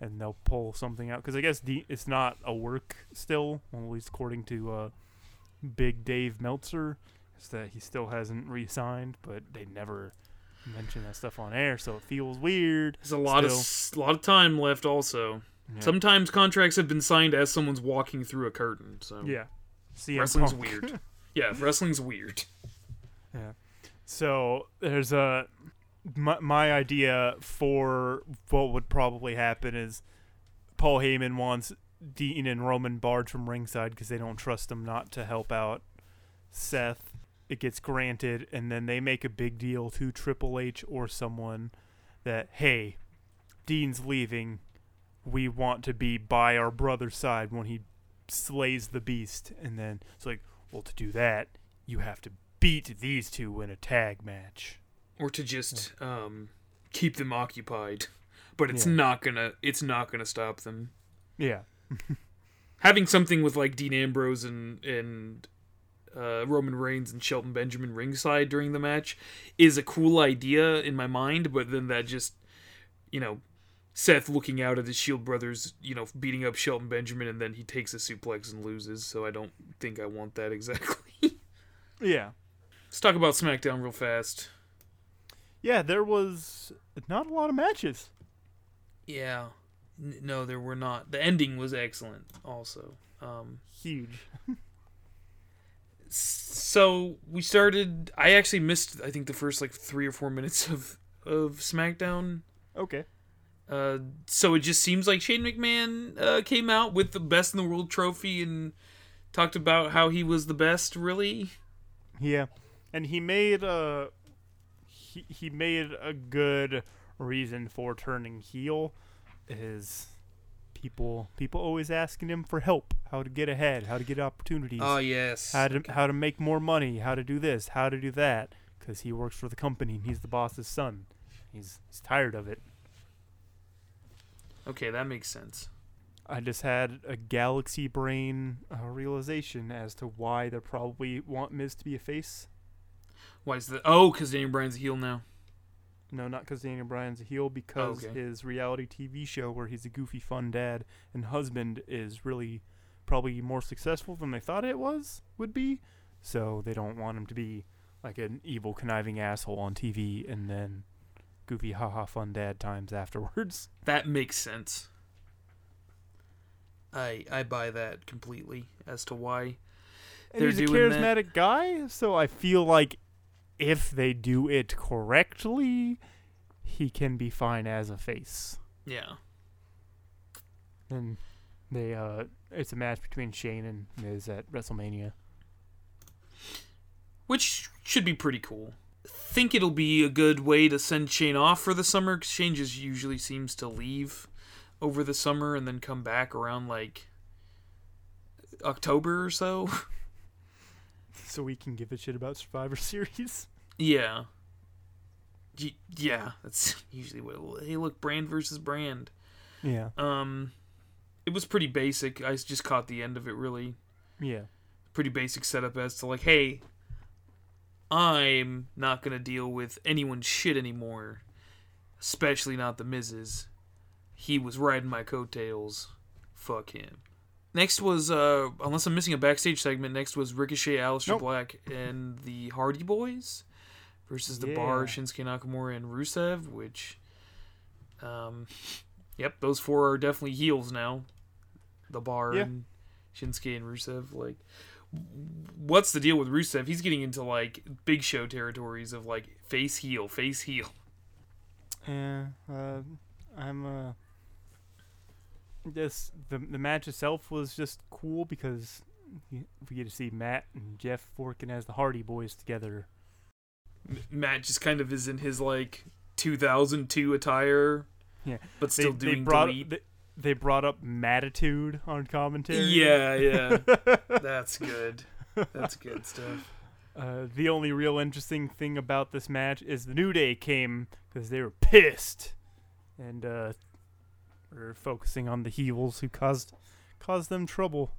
And they'll pull something out. Because I guess D- it's not a work still, well, at least according to uh, Big Dave Meltzer, is that he still hasn't re signed, but they never mention that stuff on air, so it feels weird. There's a lot of Still. a lot of time left. Also, Yeah. sometimes contracts have been signed as someone's walking through a curtain. So yeah. CM wrestling's Punk. weird. Yeah, wrestling's weird. Yeah. So there's a my, my idea for what would probably happen is Paul Heyman wants Dean and Roman barred from ringside because they don't trust them not to help out Seth. It gets granted, and then they make a big deal to Triple H or someone that hey, Dean's leaving. We want to be by our brother's side when he slays the beast, and then it's like, well, to do that, you have to beat these two in a tag match. Or to just um, keep them occupied, but it's Yeah. not gonna it's not gonna stop them. Yeah. Having something with like Dean Ambrose and and uh, Roman Reigns and Shelton Benjamin ringside during the match is a cool idea in my mind, but then that just you know Seth looking out at his Shield brothers, you know, beating up Shelton Benjamin, and then he takes a suplex and loses. So I don't think I want that exactly. Yeah. Let's talk about SmackDown real fast. Yeah, there was not a lot of matches. Yeah, N- no, there were not. The ending was excellent, also. Um, Huge. so we started. I actually missed. I think the first like three or four minutes of of SmackDown. Okay. Uh, so it just seems like Shane McMahon uh, came out with the best in the world trophy and talked about how he was the best. Really, Yeah. And he made a he, he made a good reason for turning heel is people people always asking him for help, how to get ahead, how to get opportunities. oh yes, how to how to make more money, how to do this, how to do that. because he works for the company and he's the boss's son. He's he's tired of it. Okay, that makes sense. I just had a galaxy brain uh, realization as to why they probably want Miz to be a face. Why is that? Oh, because Daniel Bryan's a heel now. No, not because Daniel Bryan's a heel, because Okay. his reality TV show where he's a goofy, fun dad and husband is really probably more successful than they thought it was would be. So they don't want him to be like an evil, conniving asshole on TV and then goofy, haha, fun dad times afterwards. That makes sense. I I buy that completely as to why. And They're he's a doing that. charismatic guy, so I feel like if they do it correctly, he can be fine as a face. Yeah. And they uh it's a match between Shane and Miz at WrestleMania. Which should be pretty cool. Think it'll be a good way to send Shane off for the summer Shane just usually seems to leave over the summer and then come back around like October or so. So we can give a shit about Survivor Series. yeah. Yeah, that's usually what. It'll, hey, look, brand versus brand. Yeah. Um, it was pretty basic. I just caught the end of it. Really, Yeah. pretty basic setup as to like, hey, I'm not gonna deal with anyone's shit anymore, especially not the Miz's. He was riding my coattails. Fuck him. Next was, uh, unless I'm missing a backstage segment, next was Ricochet, Aleister Nope. Black, and the Hardy Boys versus the Bar, Yeah. Shinsuke Nakamura, and Rusev, which, um, yep, those four are definitely heels now. The Bar Yeah. and Shinsuke and Rusev, like, what's the deal with Rusev? He's getting into like big show territories of like face heel, face heel. Yeah. Uh, I'm uh. This the the match itself was just cool because y- we get to see Matt and Jeff working as the Hardy Boys together. Matt just kind of is in his like 2002 attire, Yeah. but still they, doing they brought delete. they, they brought up Mattitude on commentary. Yeah, yeah, that's good. That's good stuff. Uh, the only real interesting thing about this match is the New Day came because they were pissed, and uh, we're focusing on the heels who caused caused them trouble.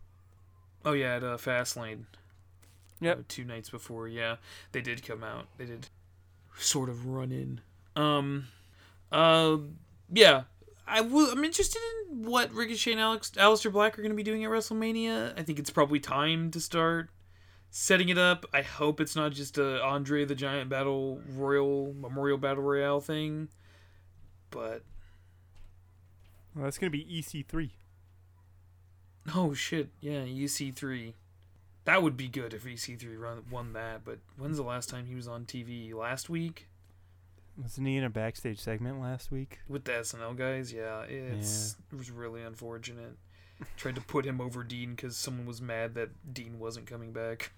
Oh yeah, at uh, Fastlane. Yep. Uh, two nights before, yeah, they did come out. They did sort of run in. Um, uh, yeah, I will. I'm interested in what Ricochet and Alex, Aleister Black are going to be doing at WrestleMania. I think it's probably time to start setting it up. I hope it's not just a Andre the Giant Battle Royal Memorial Battle Royale thing, but Well, that's gonna be EC3. oh shit, yeah, EC3. That would be good if EC3 run, won that. But when's the last time he was on TV? Last week. Wasn't he in a backstage segment last week? with the SNL guys, yeah, it's it was really unfortunate. Tried to put him over Dean because someone was mad that Dean wasn't coming back.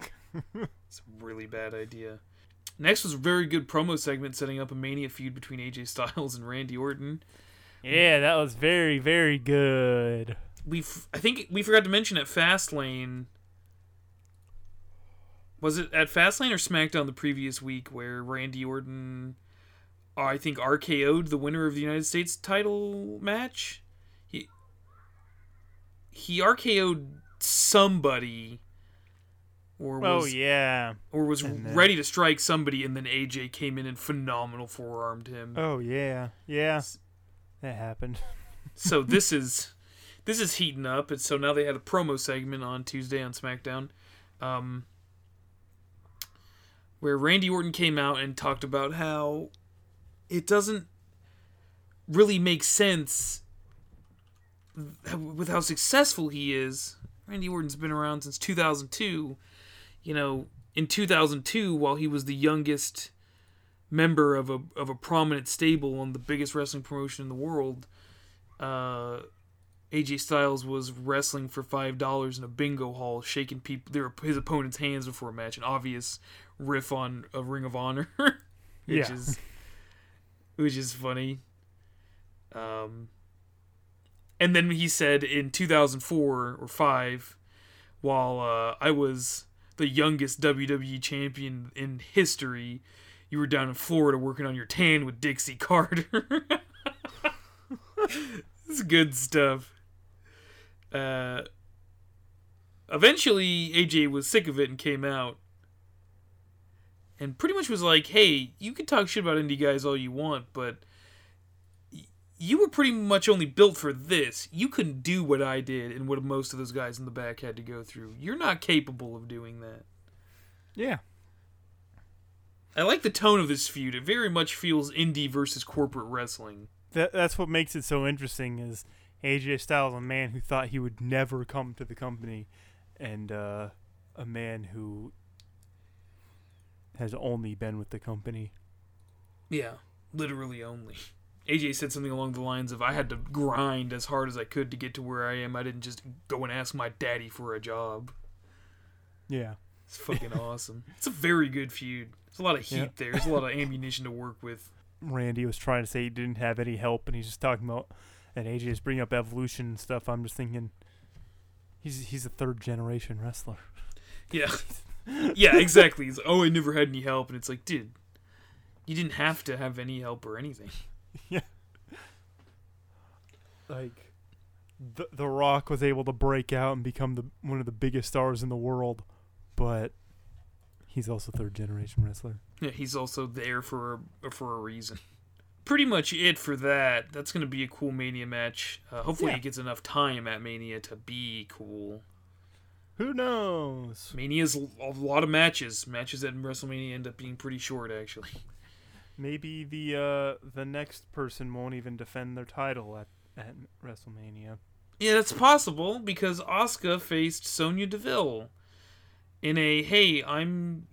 it's a really bad idea. Next was a very good promo segment setting up a Mania feud between AJ Styles and Randy Orton. Yeah, that was very very good. We f- I think we forgot to mention at Fastlane. Was it at Fastlane or SmackDown the previous week where Randy Orton, I think RKO'd the winner of the United States title match? He he RKO'd somebody, or was Oh yeah. or was then- ready to strike somebody, and then AJ came in and phenomenal forearmed him. Oh yeah. Yeah. That happened. so this is this is heating up and so now they had a promo segment on tuesday on smackdown um, where randy orton came out and talked about how it doesn't really make sense with how successful he is randy orton's been around since 2002 you know in 2002 while he was the youngest member of a of a prominent stable on the biggest wrestling promotion in the world uh, AJ Styles was wrestling for five dollars in a bingo hall, shaking people their his opponent's hands before a match. An obvious riff on a Ring of Honor, which Yeah. is which is funny. Um, and then he said in 2004 or five, while uh, I was the the youngest WWE champion in history. You were down in Florida working on your tan with Dixie Carter. it's good stuff. Uh, eventually, AJ was sick of it and came out. And pretty much was like, hey, you can talk shit about indie guys all you want, but you were pretty much only built for this. You couldn't do what I did and what most of those guys in the back had to go through. You're not capable of doing that. Yeah. I like the tone of this feud. It very much feels indie versus corporate wrestling. That that's what makes it so interesting is AJ Styles, a man who thought he would never come to the company, and uh, a man who has only been with the company. Yeah, literally only. AJ said something along the lines of, I had to grind as hard as I could to get to where I am. I didn't just go and ask my daddy for a job. Yeah. It's fucking awesome. It's a very good feud. There's a lot of heat Yeah. there. There's a lot of ammunition to work with. Randy was trying to say he didn't have any help, and he's just talking about, and AJ is bringing up evolution and stuff. I'm just thinking, he's he's a third generation wrestler. Yeah. yeah, exactly. It's, oh, I never had any help. And it's like, dude, you didn't have to have any help or anything. Yeah. Like, the The Rock was able to break out and become the one of the biggest stars in the world, but he's also third generation wrestler. Yeah, he's also there for a, for a reason. Pretty much it for that. That's going to be a cool Mania match. Uh, hopefully, Yeah. it gets enough time at Mania to be cool. Who knows? Mania's a lot of matches. Matches at WrestleMania end up being pretty short, actually. Maybe the uh the next person won't even defend their title at at WrestleMania. Yeah, that's possible because Asuka faced Sonya Deville in a hey, I'm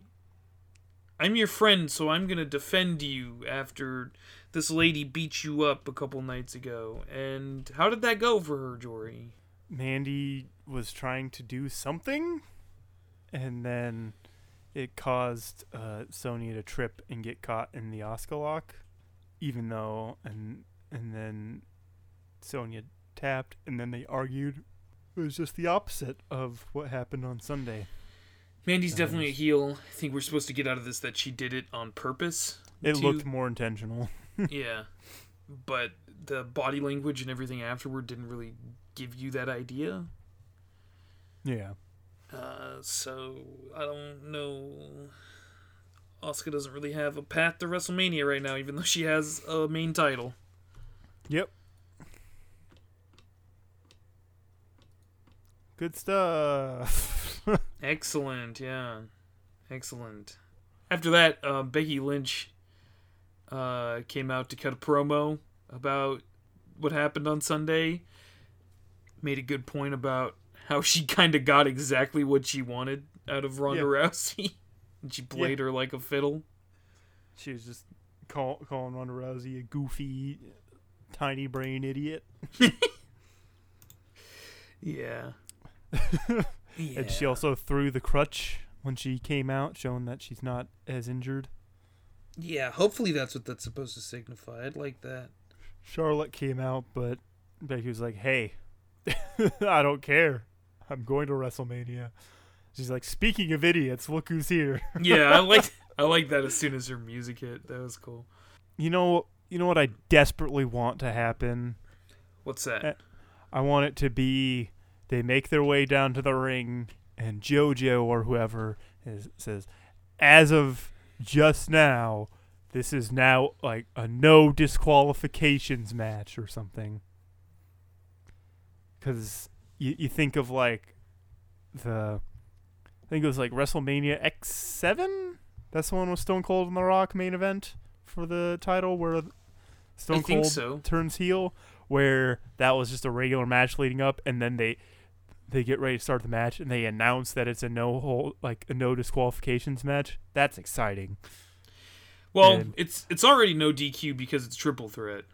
I'm your friend, so I'm gonna defend you after this lady beat you up a couple nights ago. And how did that go for her, Jory? Mandy was trying to do something, and then it caused uh, Sonya to trip and get caught in the Asuka lock, even though and and then Sonya tapped, and then they argued. It was just the opposite of what happened on Sunday. Mandy's Nice. definitely a heel. I think we're supposed to get out of this that she did it on purpose. It to- looked more intentional. yeah, but the body language and everything afterward didn't really give you that idea. Yeah. Uh, so I don't know. Asuka doesn't really have a path to WrestleMania right now, even though she has a main title. Yep. Good stuff. Excellent, yeah, excellent. After that, uh, Becky Lynch uh, came out to cut a promo about what happened on Sunday. Made a good point about how she kind of got exactly what she wanted out of Ronda Yeah. Rousey, and she played her like a fiddle. she was just call, calling Ronda Rousey a goofy, tiny brain idiot. Yeah. yeah. And she also threw the crutch when she came out, showing that she's not as injured. Yeah, hopefully that's what that's supposed to signify. I'd like that. Charlotte came out, but Becky was like, "Hey, I don't care. I'm going to WrestleMania." She's like, "Speaking of idiots, look who's here." Yeah, I like I like that as soon as her music hit. That was cool. You know, you know what I desperately want to happen. What's that? Eh. I want it to be they make their way down to the ring, and JoJo or whoever is, says, "As of just now, this is now like a no disqualifications match or something." Because you you think of like the, I think it was like WrestleMania X seven. That's the one with Stone Cold and The Rock main event for the title where Stone Cold so. turns heel where that was just a regular match leading up and then they they get ready to start the match and they announce that it's a no hold like a no disqualifications match that's exciting Well, and- it's it's already no DQ because it's triple threat.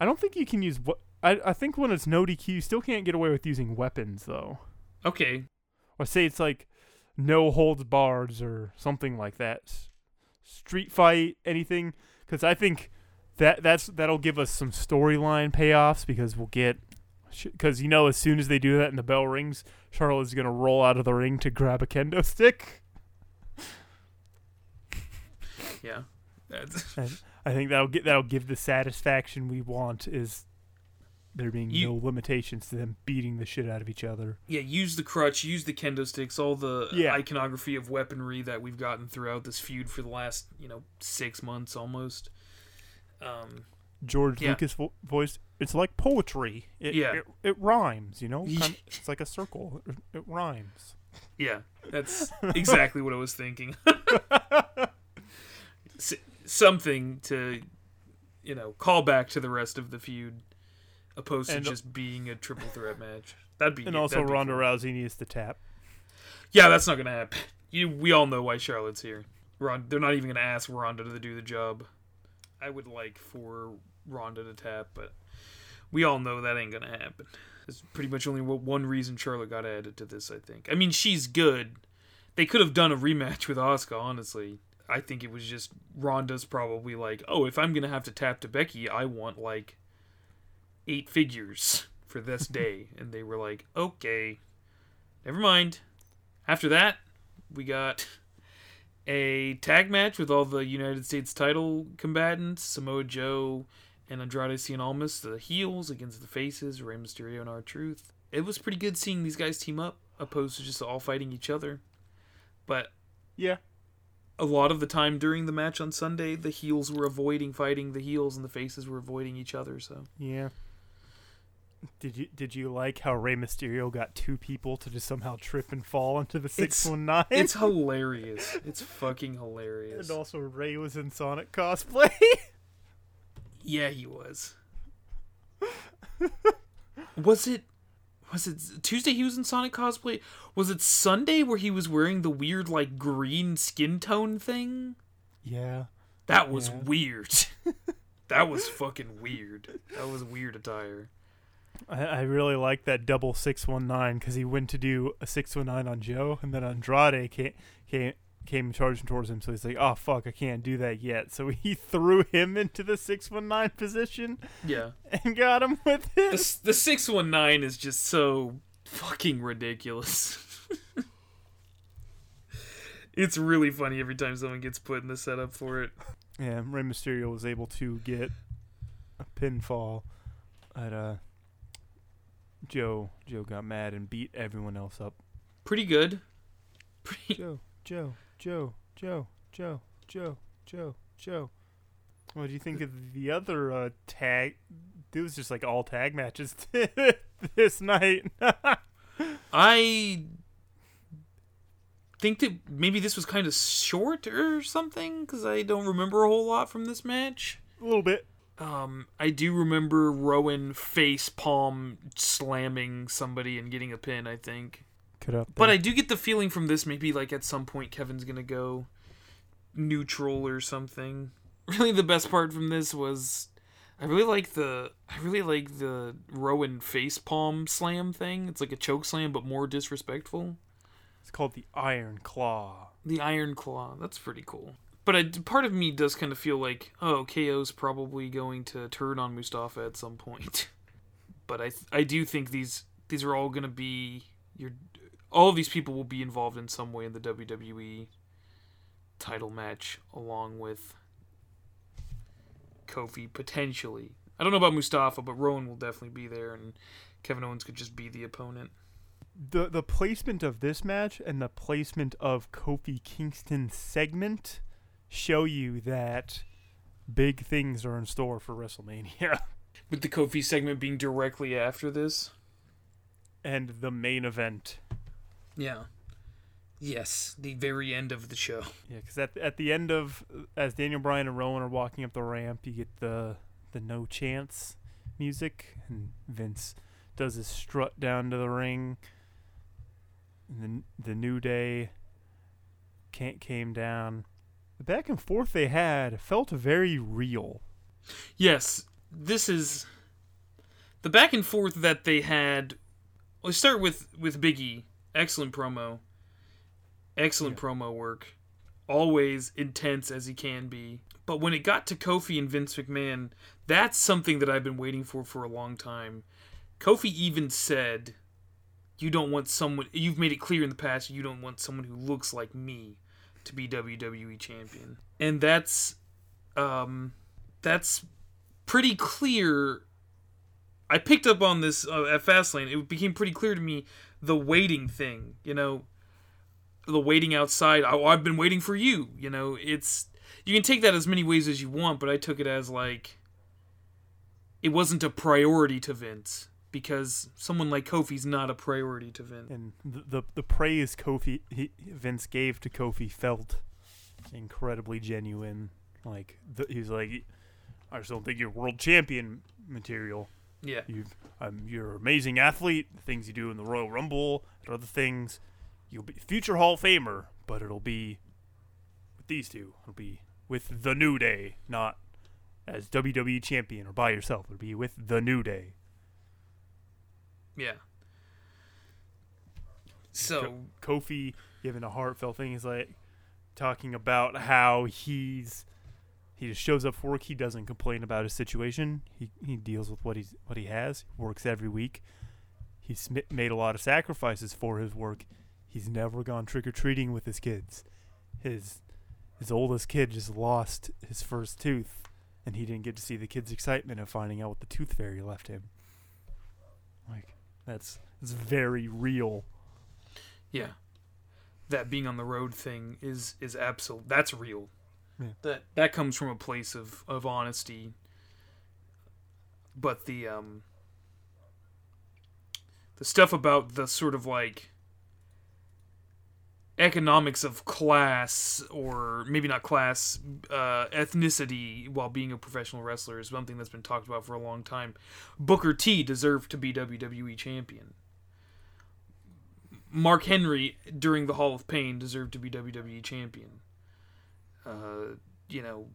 i don't think you can use what I, I think when it's no dq you still can't get away with using weapons though Okay. or say it's like no holds bars or something like that S- street fight anything because i think that that's that'll give us some storyline payoffs because we'll get because you know as soon as they do that and the bell rings, Charlotte's gonna roll out of the ring to grab a kendo stick. Yeah. That's, I think that'll get that'll give the satisfaction we want is there being You- no limitations to them beating the shit out of each other. yeah, use the crutch, use the kendo sticks, all the Yeah. iconography of weaponry that we've gotten throughout this feud for the last, you know, six months almost. Um, George Yeah. Lucas vo- voice. It's like poetry. It, Yeah. it, it rhymes. You know, Kind it's like a circle. It, it rhymes. yeah, that's exactly what I was thinking. S- something to, you know, call back to the rest of the feud, opposed And- to just being a triple threat match. That'd be And also that'd Ronda cool. Rousey needs to tap. Yeah, that's not gonna happen. You, we all know why Charlotte's here. Ron, they're not even gonna ask Ronda to do the job. I would like for Ronda to tap, but we all know that ain't gonna happen. There's pretty much only one- one reason Charlotte got added to this. I think. I mean, she's good. They could have done a rematch with Asuka, Honestly, I think it was just Ronda's probably like, oh, if I'm gonna have to tap to Becky, I want like eight figures for this day, and they were like, okay, never mind. After that, we got a tag match with all the United States title combatants Samoa Joe and Andrade Cien Almas, the heels against the faces, Rey Mysterio and R-Truth. It was pretty good seeing these guys team up, opposed to just all fighting each other. But Yeah. a lot of the time during the match on Sunday, the heels were avoiding fighting the heels, and the faces were avoiding each other. So Yeah. Did you did you like how Rey Mysterio got two people to just somehow trip and fall into the six one nine? it's hilarious. It's fucking hilarious. And also Rey was in Sonic cosplay. Yeah, he was. was it was it Tuesday he was in Sonic cosplay? Was it Sunday where he was wearing the weird like green skin tone thing? yeah. That was Yeah. weird. that was fucking weird. That was weird attire. I, I really like that double six one nine because he went to do a six one nine on Joe, and then Andrade came came came charging towards him. So he's like, "Oh fuck, I can't do that yet." So he threw him into the six one nine position Yeah. and got him with it. s- the 619 is just so fucking ridiculous. it's really funny every time someone gets put in the setup for it. Yeah, Rey Mysterio was able to get a pinfall at uh Joe. Joe got mad and beat everyone else up. Pretty good. Pretty Joe, Joe, Joe, Joe, Joe, Joe, Joe, Joe. What do you think of the other uh, tag? It was just like all tag matches this night. I think that maybe this was kind of short or something because I don't remember a whole lot from this match. a little bit. Um, I do remember Rowan face palm slamming somebody and getting a pin. I think, but I do get the feeling from this maybe like at some point Kevin's gonna go neutral or something. Really, the best part from this was I really like the I really like the Rowan face palm slam thing. It's like a choke slam but more disrespectful. it's called the Iron Claw. The Iron Claw. That's pretty cool. But I, part of me does kind of feel like, oh, KO's probably going to turn on Mustafa at some point. But I, I do think these these are all going to be your, all of these people will be involved in some way in the WWE title match, along with Kofi potentially. I don't know about Mustafa, but Rowan will definitely be there, and Kevin Owens could just be the opponent. The the placement of this match and the placement of Kofi Kingston's segment show you that big things are in store for WrestleMania. With the Kofi segment being directly after this. and the main event. Yeah. Yes, the very end of the show. Yeah, because at at the end of as Daniel Bryan and Rowan are walking up the ramp, you get the the no chance music, and Vince does his strut down to the ring. And the the New Day can't came down. The back and forth they had felt very real. Yes, this is the back and forth that they had. Let's start with with Biggie. Excellent promo. Excellent promo work. Always intense as he can be. But when it got to Kofi and Vince McMahon, that's something that I've been waiting for for a long time. Kofi even said, "You don't want someone. You've made it clear in the past you don't want someone who looks like me to be WWE champion." And that's, um, that's pretty clear. I picked up on this uh, at Fastlane. It became pretty clear to me the waiting thing. You know, the waiting outside. I've been waiting for you. You know, it's you can take that as many ways as you want, but I took it as like it wasn't a priority to Vince because someone like Kofi's not a priority to Vince. And the the, the praise Kofi he, Vince gave to Kofi felt incredibly genuine. Like the, he's like, I just don't think you're world champion material. Yeah, You've um, you're an amazing athlete. The things you do in the Royal Rumble and other things, you'll be future Hall of Famer. But it'll be with these two. It'll be with the New Day, not as WWE champion or by yourself. It'll be with the New Day. Yeah. So Ko- Kofi giving a heartfelt thing. He's like talking about how he's he just shows up for work. He doesn't complain about his situation. He he deals with what he's what he has. Works every week. He's made a lot of sacrifices for his work. He's never gone trick or treating with his kids. His his oldest kid just lost his first tooth, and he didn't get to see the kid's excitement of finding out what the tooth fairy left him. That's it's very real. yeah, that being on the road thing is is absolute. That's real. Yeah. That that comes from a place of of honesty. But the um the stuff about the sort of like economics of class or maybe not class uh, ethnicity while being a professional wrestler is one thing that's been talked about for a long time. Booker t deserved to be wwe champion. Mark henry during the hall of pain deserved to be wwe champion. Uh, you know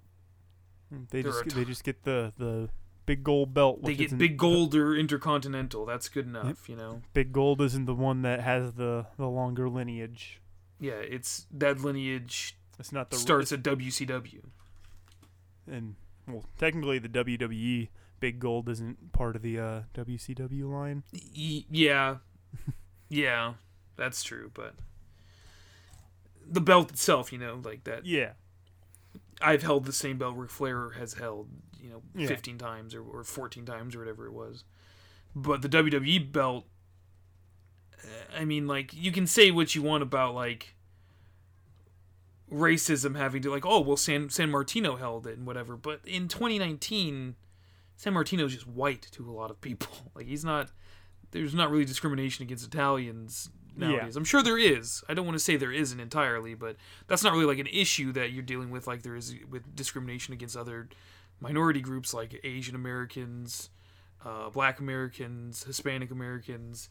They just get, t- they just get the the big gold belt. they get big gold or intercontinental. That's good enough you know? Big gold isn't the one that has the the longer lineage. Yeah it's that lineage It's not the starts at wcw and well, technically the WWE big gold isn't part of the uh, WCW line. Y- yeah, yeah, that's true. But the belt itself, you know, like that. Yeah, I've held the same belt Ric Flair has held, you know, Yeah. fifteen times or, or fourteen times or whatever it was. But the WWE belt, I mean, like you can say what you want about like racism having to like, oh well, San Sammartino held it and whatever. But in 2019, Sammartino's just white to a lot of people. Like he's not. There's not really discrimination against Italians nowadays. I'm sure there is. I don't want to say there isn't entirely, but that's not really like an issue that you're dealing with like there is with discrimination against other minority groups like Asian Americans, uh, Black Americans, Hispanic Americans,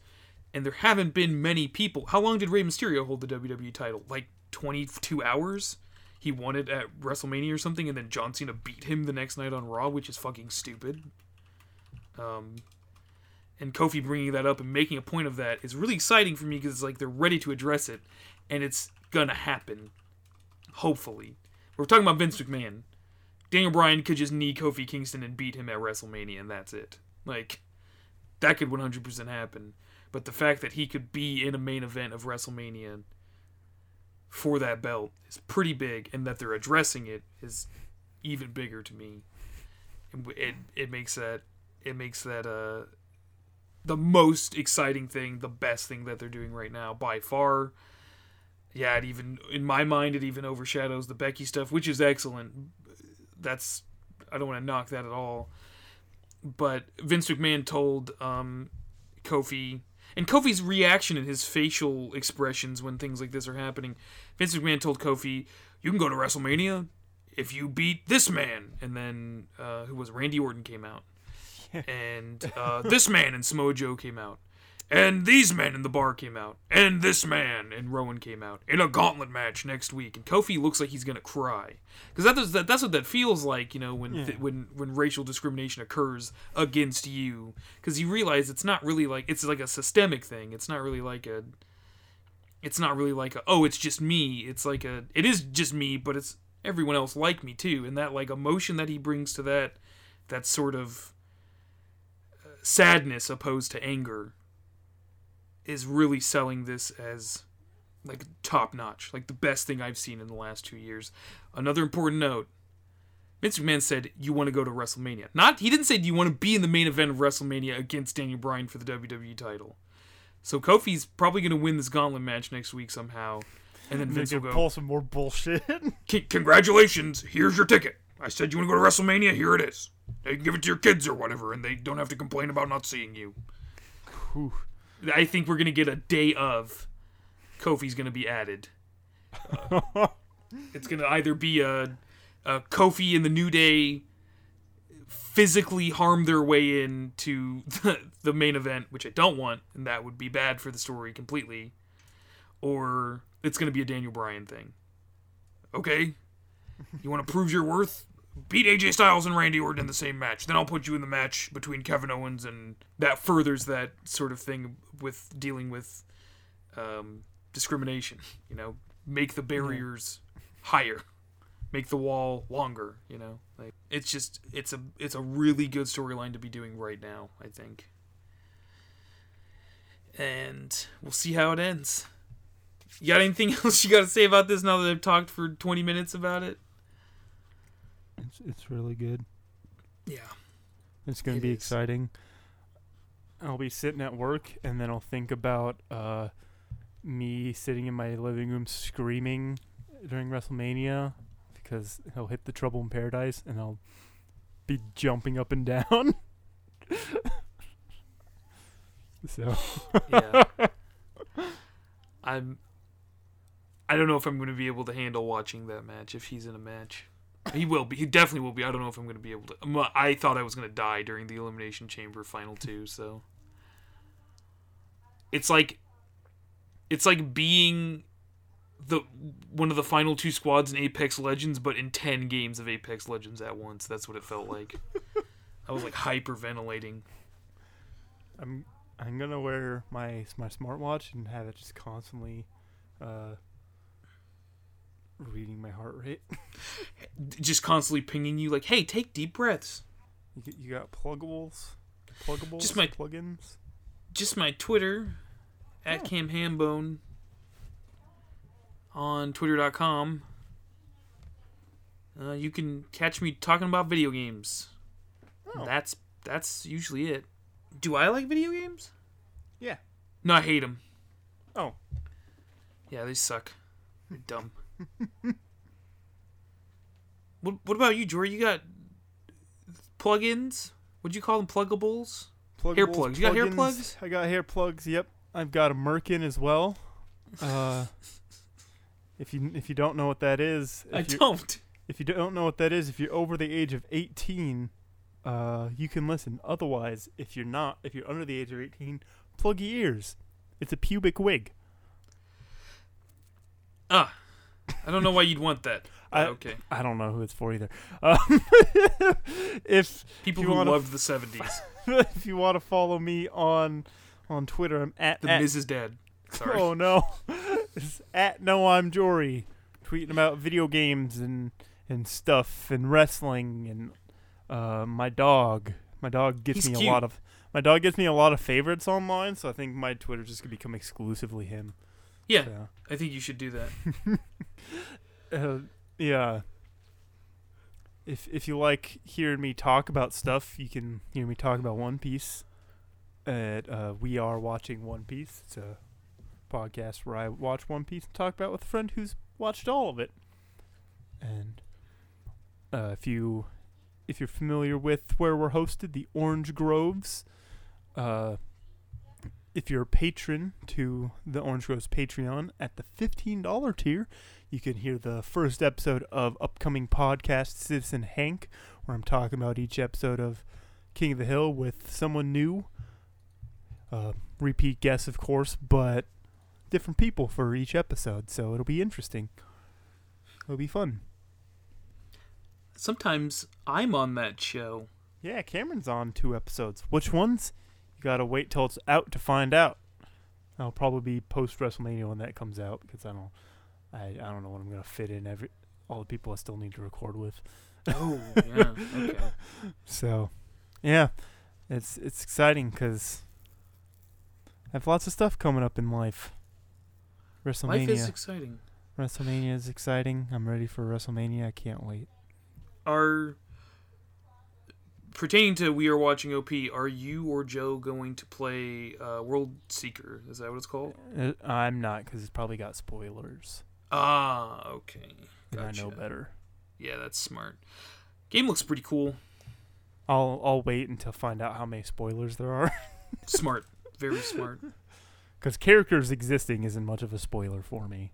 and there haven't been many people. How long did Rey Mysterio hold the WWE title? Like 22 hours. He won it at WrestleMania or something, and then John Cena beat him the next night on Raw, which is fucking stupid. Um, and Kofi bringing that up and making a point of that is really exciting for me because it's like they're ready to address it, and it's gonna happen. Hopefully, we're talking about Vince McMahon. Daniel Bryan could just knee Kofi Kingston and beat him at WrestleMania, and that's it. Like that could 100% happen. But the fact that he could be in a main event of WrestleMania for that belt is pretty big, and that they're addressing it is even bigger to me. It it makes that it makes that uh the most exciting thing, the best thing that they're doing right now by far. Yeah, it even in my mind it even overshadows the Becky stuff, which is excellent. That's I don't want to knock that at all. But Vince McMahon told um, Kofi, and Kofi's reaction and his facial expressions when things like this are happening. Vince McMahon told Kofi, "You can go to WrestleMania if you beat this man." And then uh, who was? Randy Orton came out, and uh, this man and Samoa Joe came out, and these men in the bar came out, and this man and Rowan came out in a gauntlet match next week. And Kofi looks like he's gonna cry because that is, that, that's what that feels like, you know, when th- when when racial discrimination occurs against you, because you realize it's not really like it's like a systemic thing. It's not really like a. It's not really like a oh it's just me. It's like a it is just me, but it's everyone else like me too, and that like emotion that he brings to that, that sort of uh, sadness opposed to anger is really selling this as like top notch, like the best thing I've seen in the last two years. Another important note Vince McMahon said you want to go to WrestleMania. Not he didn't say you want to be in the main event of WrestleMania against Daniel Bryan for the WWE title. So Kofi's probably going to win this gauntlet match next week somehow, and then Vince will go, pull some more bullshit. "C- "Congratulations, here's your ticket. I said you want to go to WrestleMania. Here it is. They can give it to your kids or whatever, and they don't have to complain about not seeing you." Whew. I think we're going to get a day of Kofi's going to be added. Uh, it's going to either be a, a Kofi and the New Day physically harm their way into the, the main event, which I don't want, and that would be bad for the story completely, or it's going to be a Daniel Bryan thing. Okay? You want to prove your worth? Beat AJ Styles and Randy Orton in the same match. Then I'll put you in the match between Kevin Owens and that furthers that sort of thing with dealing with um, discrimination. You know, make the barriers higher, make the wall longer. You know, like it's just it's a it's a really good storyline to be doing right now. I think, and we'll see how it ends. You got anything else you got to say about this now that I've talked for twenty minutes about it? It's, it's really good. Yeah. It's going It to be is. exciting. I'll be sitting at work and then I'll think about uh, me sitting in my living room screaming during WrestleMania because he'll hit the Trouble in Paradise and I'll be jumping up and down. so yeah. I'm. I don't know if I'm going to be able to handle watching that match if he's in a match. He will be. He definitely will be. I don't know if I'm going to be able to. I'm- thought I was going to die during the Elimination Chamber final two. So it's like, it's like being the one of the final two squads in Apex Legends, but in ten games of Apex Legends at once. That's what it felt like. I was like hyperventilating. I'm I'm gonna wear my my smartwatch and have it just constantly uh, reading my heart rate. just constantly pinging you like, "Hey, take deep breaths." You, you got pluggables, pluggables, Just my- plugins. Just my Twitter at Oh. Cam Hambone on Twitter.com. Uh, you can catch me talking about video games. Oh. That's that's usually it. Do I like video games? Yeah. No, I hate them. Oh. Yeah, they suck. They're dumb. what What about you, Jory? You got plugins? Would you call them pluggables? Hair plugs. You got hair plugs? I got hair plugs. Yep. I've got a Merkin as well. Uh, if you if you don't know what that is, I don't. If you don't know what that is, if you're over the age of 18, uh, you can listen. Otherwise, if you're not, if you're under the age of 18, plug your ears. It's a pubic wig. Ah, I don't know why you'd want that. I- okay, I don't know who it's for either. Um, if people you who wanna- loved the '70s, if you want to follow me on on Twitter, I'm at, the at Mrs. Dad. Sorry. Oh no, it's at no I'm Jory, tweeting about video games and and stuff and wrestling and uh, my dog. My dog gets He's me cute. a lot of my dog gets me a lot of favorites online, so I think my Twitter's just gonna become exclusively him. Yeah, So, I think you should do that. uh, yeah. If if you like hearing me talk about stuff, you can hear me talk about One Piece. At uh, we are watching One Piece. It's a podcast where I watch One Piece and talk about it with a friend who's watched all of it. And uh, if you if you're familiar with where we're hosted, the Orange Groves, uh, if you're a patron to the Orange Groves Patreon at the fifteen dollar tier, you can hear the first episode of upcoming podcast Citizen Hank, where I'm talking about each episode of King of the Hill with someone new. Uh, repeat guests, of course, but different people for each episode, so it'll be interesting. It'll be fun. Sometimes I'm on that show. Yeah, Cameron's on two episodes. Which ones? You gotta wait till it's out to find out. I'll probably be post WrestleMania when that comes out because I don't, I, I don't know when I'm gonna fit in every all the people I still need to record with. Oh, yeah. Okay. So, yeah, it's it's exciting because I have lots of stuff coming up in life. WrestleMania. Life is exciting. WrestleMania is exciting. I'm ready for WrestleMania. I can't wait. Are pertaining to we are watching OP. Are you or Joe going to play uh, World Seeker? Is that what it's called? Uh, I'm not because it's probably got spoilers. Ah, okay. And I know better. Yeah, that's smart. Game looks pretty cool. I'll I'll wait until find out how many spoilers there are. Smart. Very smart. Because characters existing isn't much of a spoiler for me.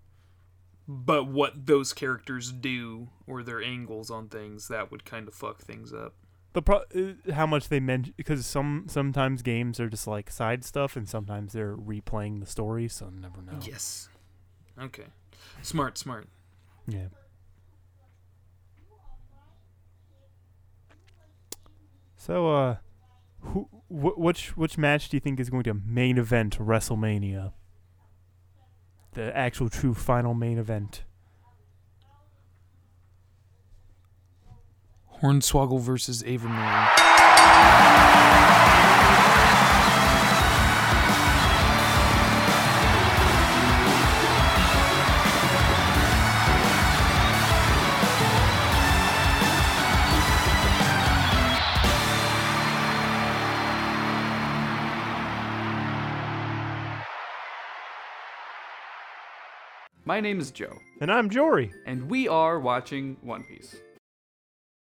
But what those characters do or their angles on things, that would kind of fuck things up. The pro- uh, how much they mention because some sometimes games are just like side stuff and sometimes they're replaying the story, so you never know. Yes. Okay. Smart, smart. Yeah. So, uh, who, wh- which which match do you think is going to main event WrestleMania? The actual true final main event. Hornswoggle versus Avermere. My name is Joe, And I'm Jory. and we are watching One Piece.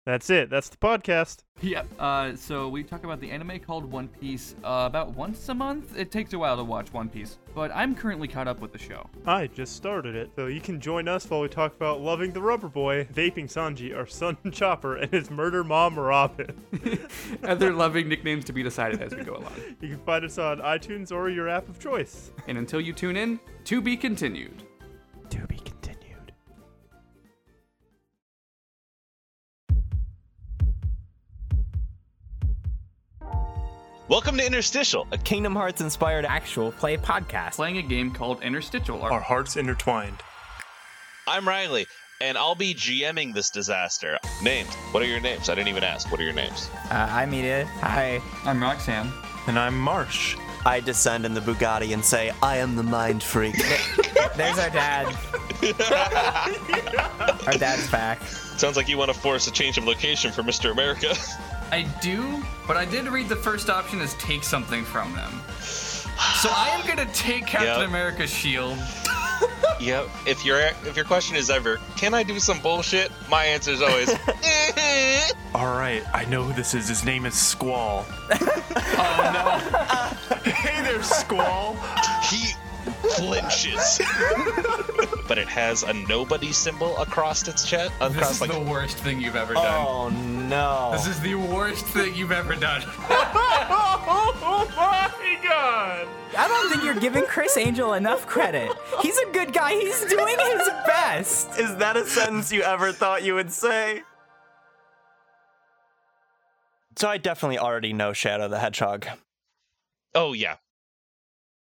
That's it. That's the podcast. Yep. Uh, so we talk about the anime called One Piece uh, about once a month. It takes a while to watch One Piece, but I'm currently caught up with the show. I just started it, so you can join us while we talk about loving the rubber boy, vaping Sanji, our son Chopper, and his murder mom Robin. Other loving nicknames to be decided as we go along. You can find us on iTunes or your app of choice. And until you tune in, to be continued. To be continued. Welcome to Interstitial. a Kingdom Hearts inspired actual play podcast. Playing a game called Interstitial. Our, Our hearts intertwined. I'm Riley, and I'll be GMing this disaster. Names. What are your names? I didn't even ask. What are your names? Uh, I'm Edith. Hi. I'm Roxanne. And I'm Marsh. I descend in the Bugatti and say, I am the mind freak. There's our dad. our dad's back. Sounds like you want to force a change of location for Mr. America. I do, but I did read the first option as take something from them. So I am gonna take Captain Yep. America's shield. yep. If your if your question is ever, can I do some bullshit? My answer is always, All right, I know who this is. His name is Squall. Oh no! Hey there, Squall. he flinches. but it has a nobody symbol across its chest. no! This Across is like the worst thing you've ever done. Oh no. This is the worst thing you've ever done. Oh my god! I don't think you're giving Criss Angel enough credit. He's a good guy. He's doing his best. Is that a sentence you ever thought you would say? So I definitely already know Shadow the Hedgehog. Oh yeah,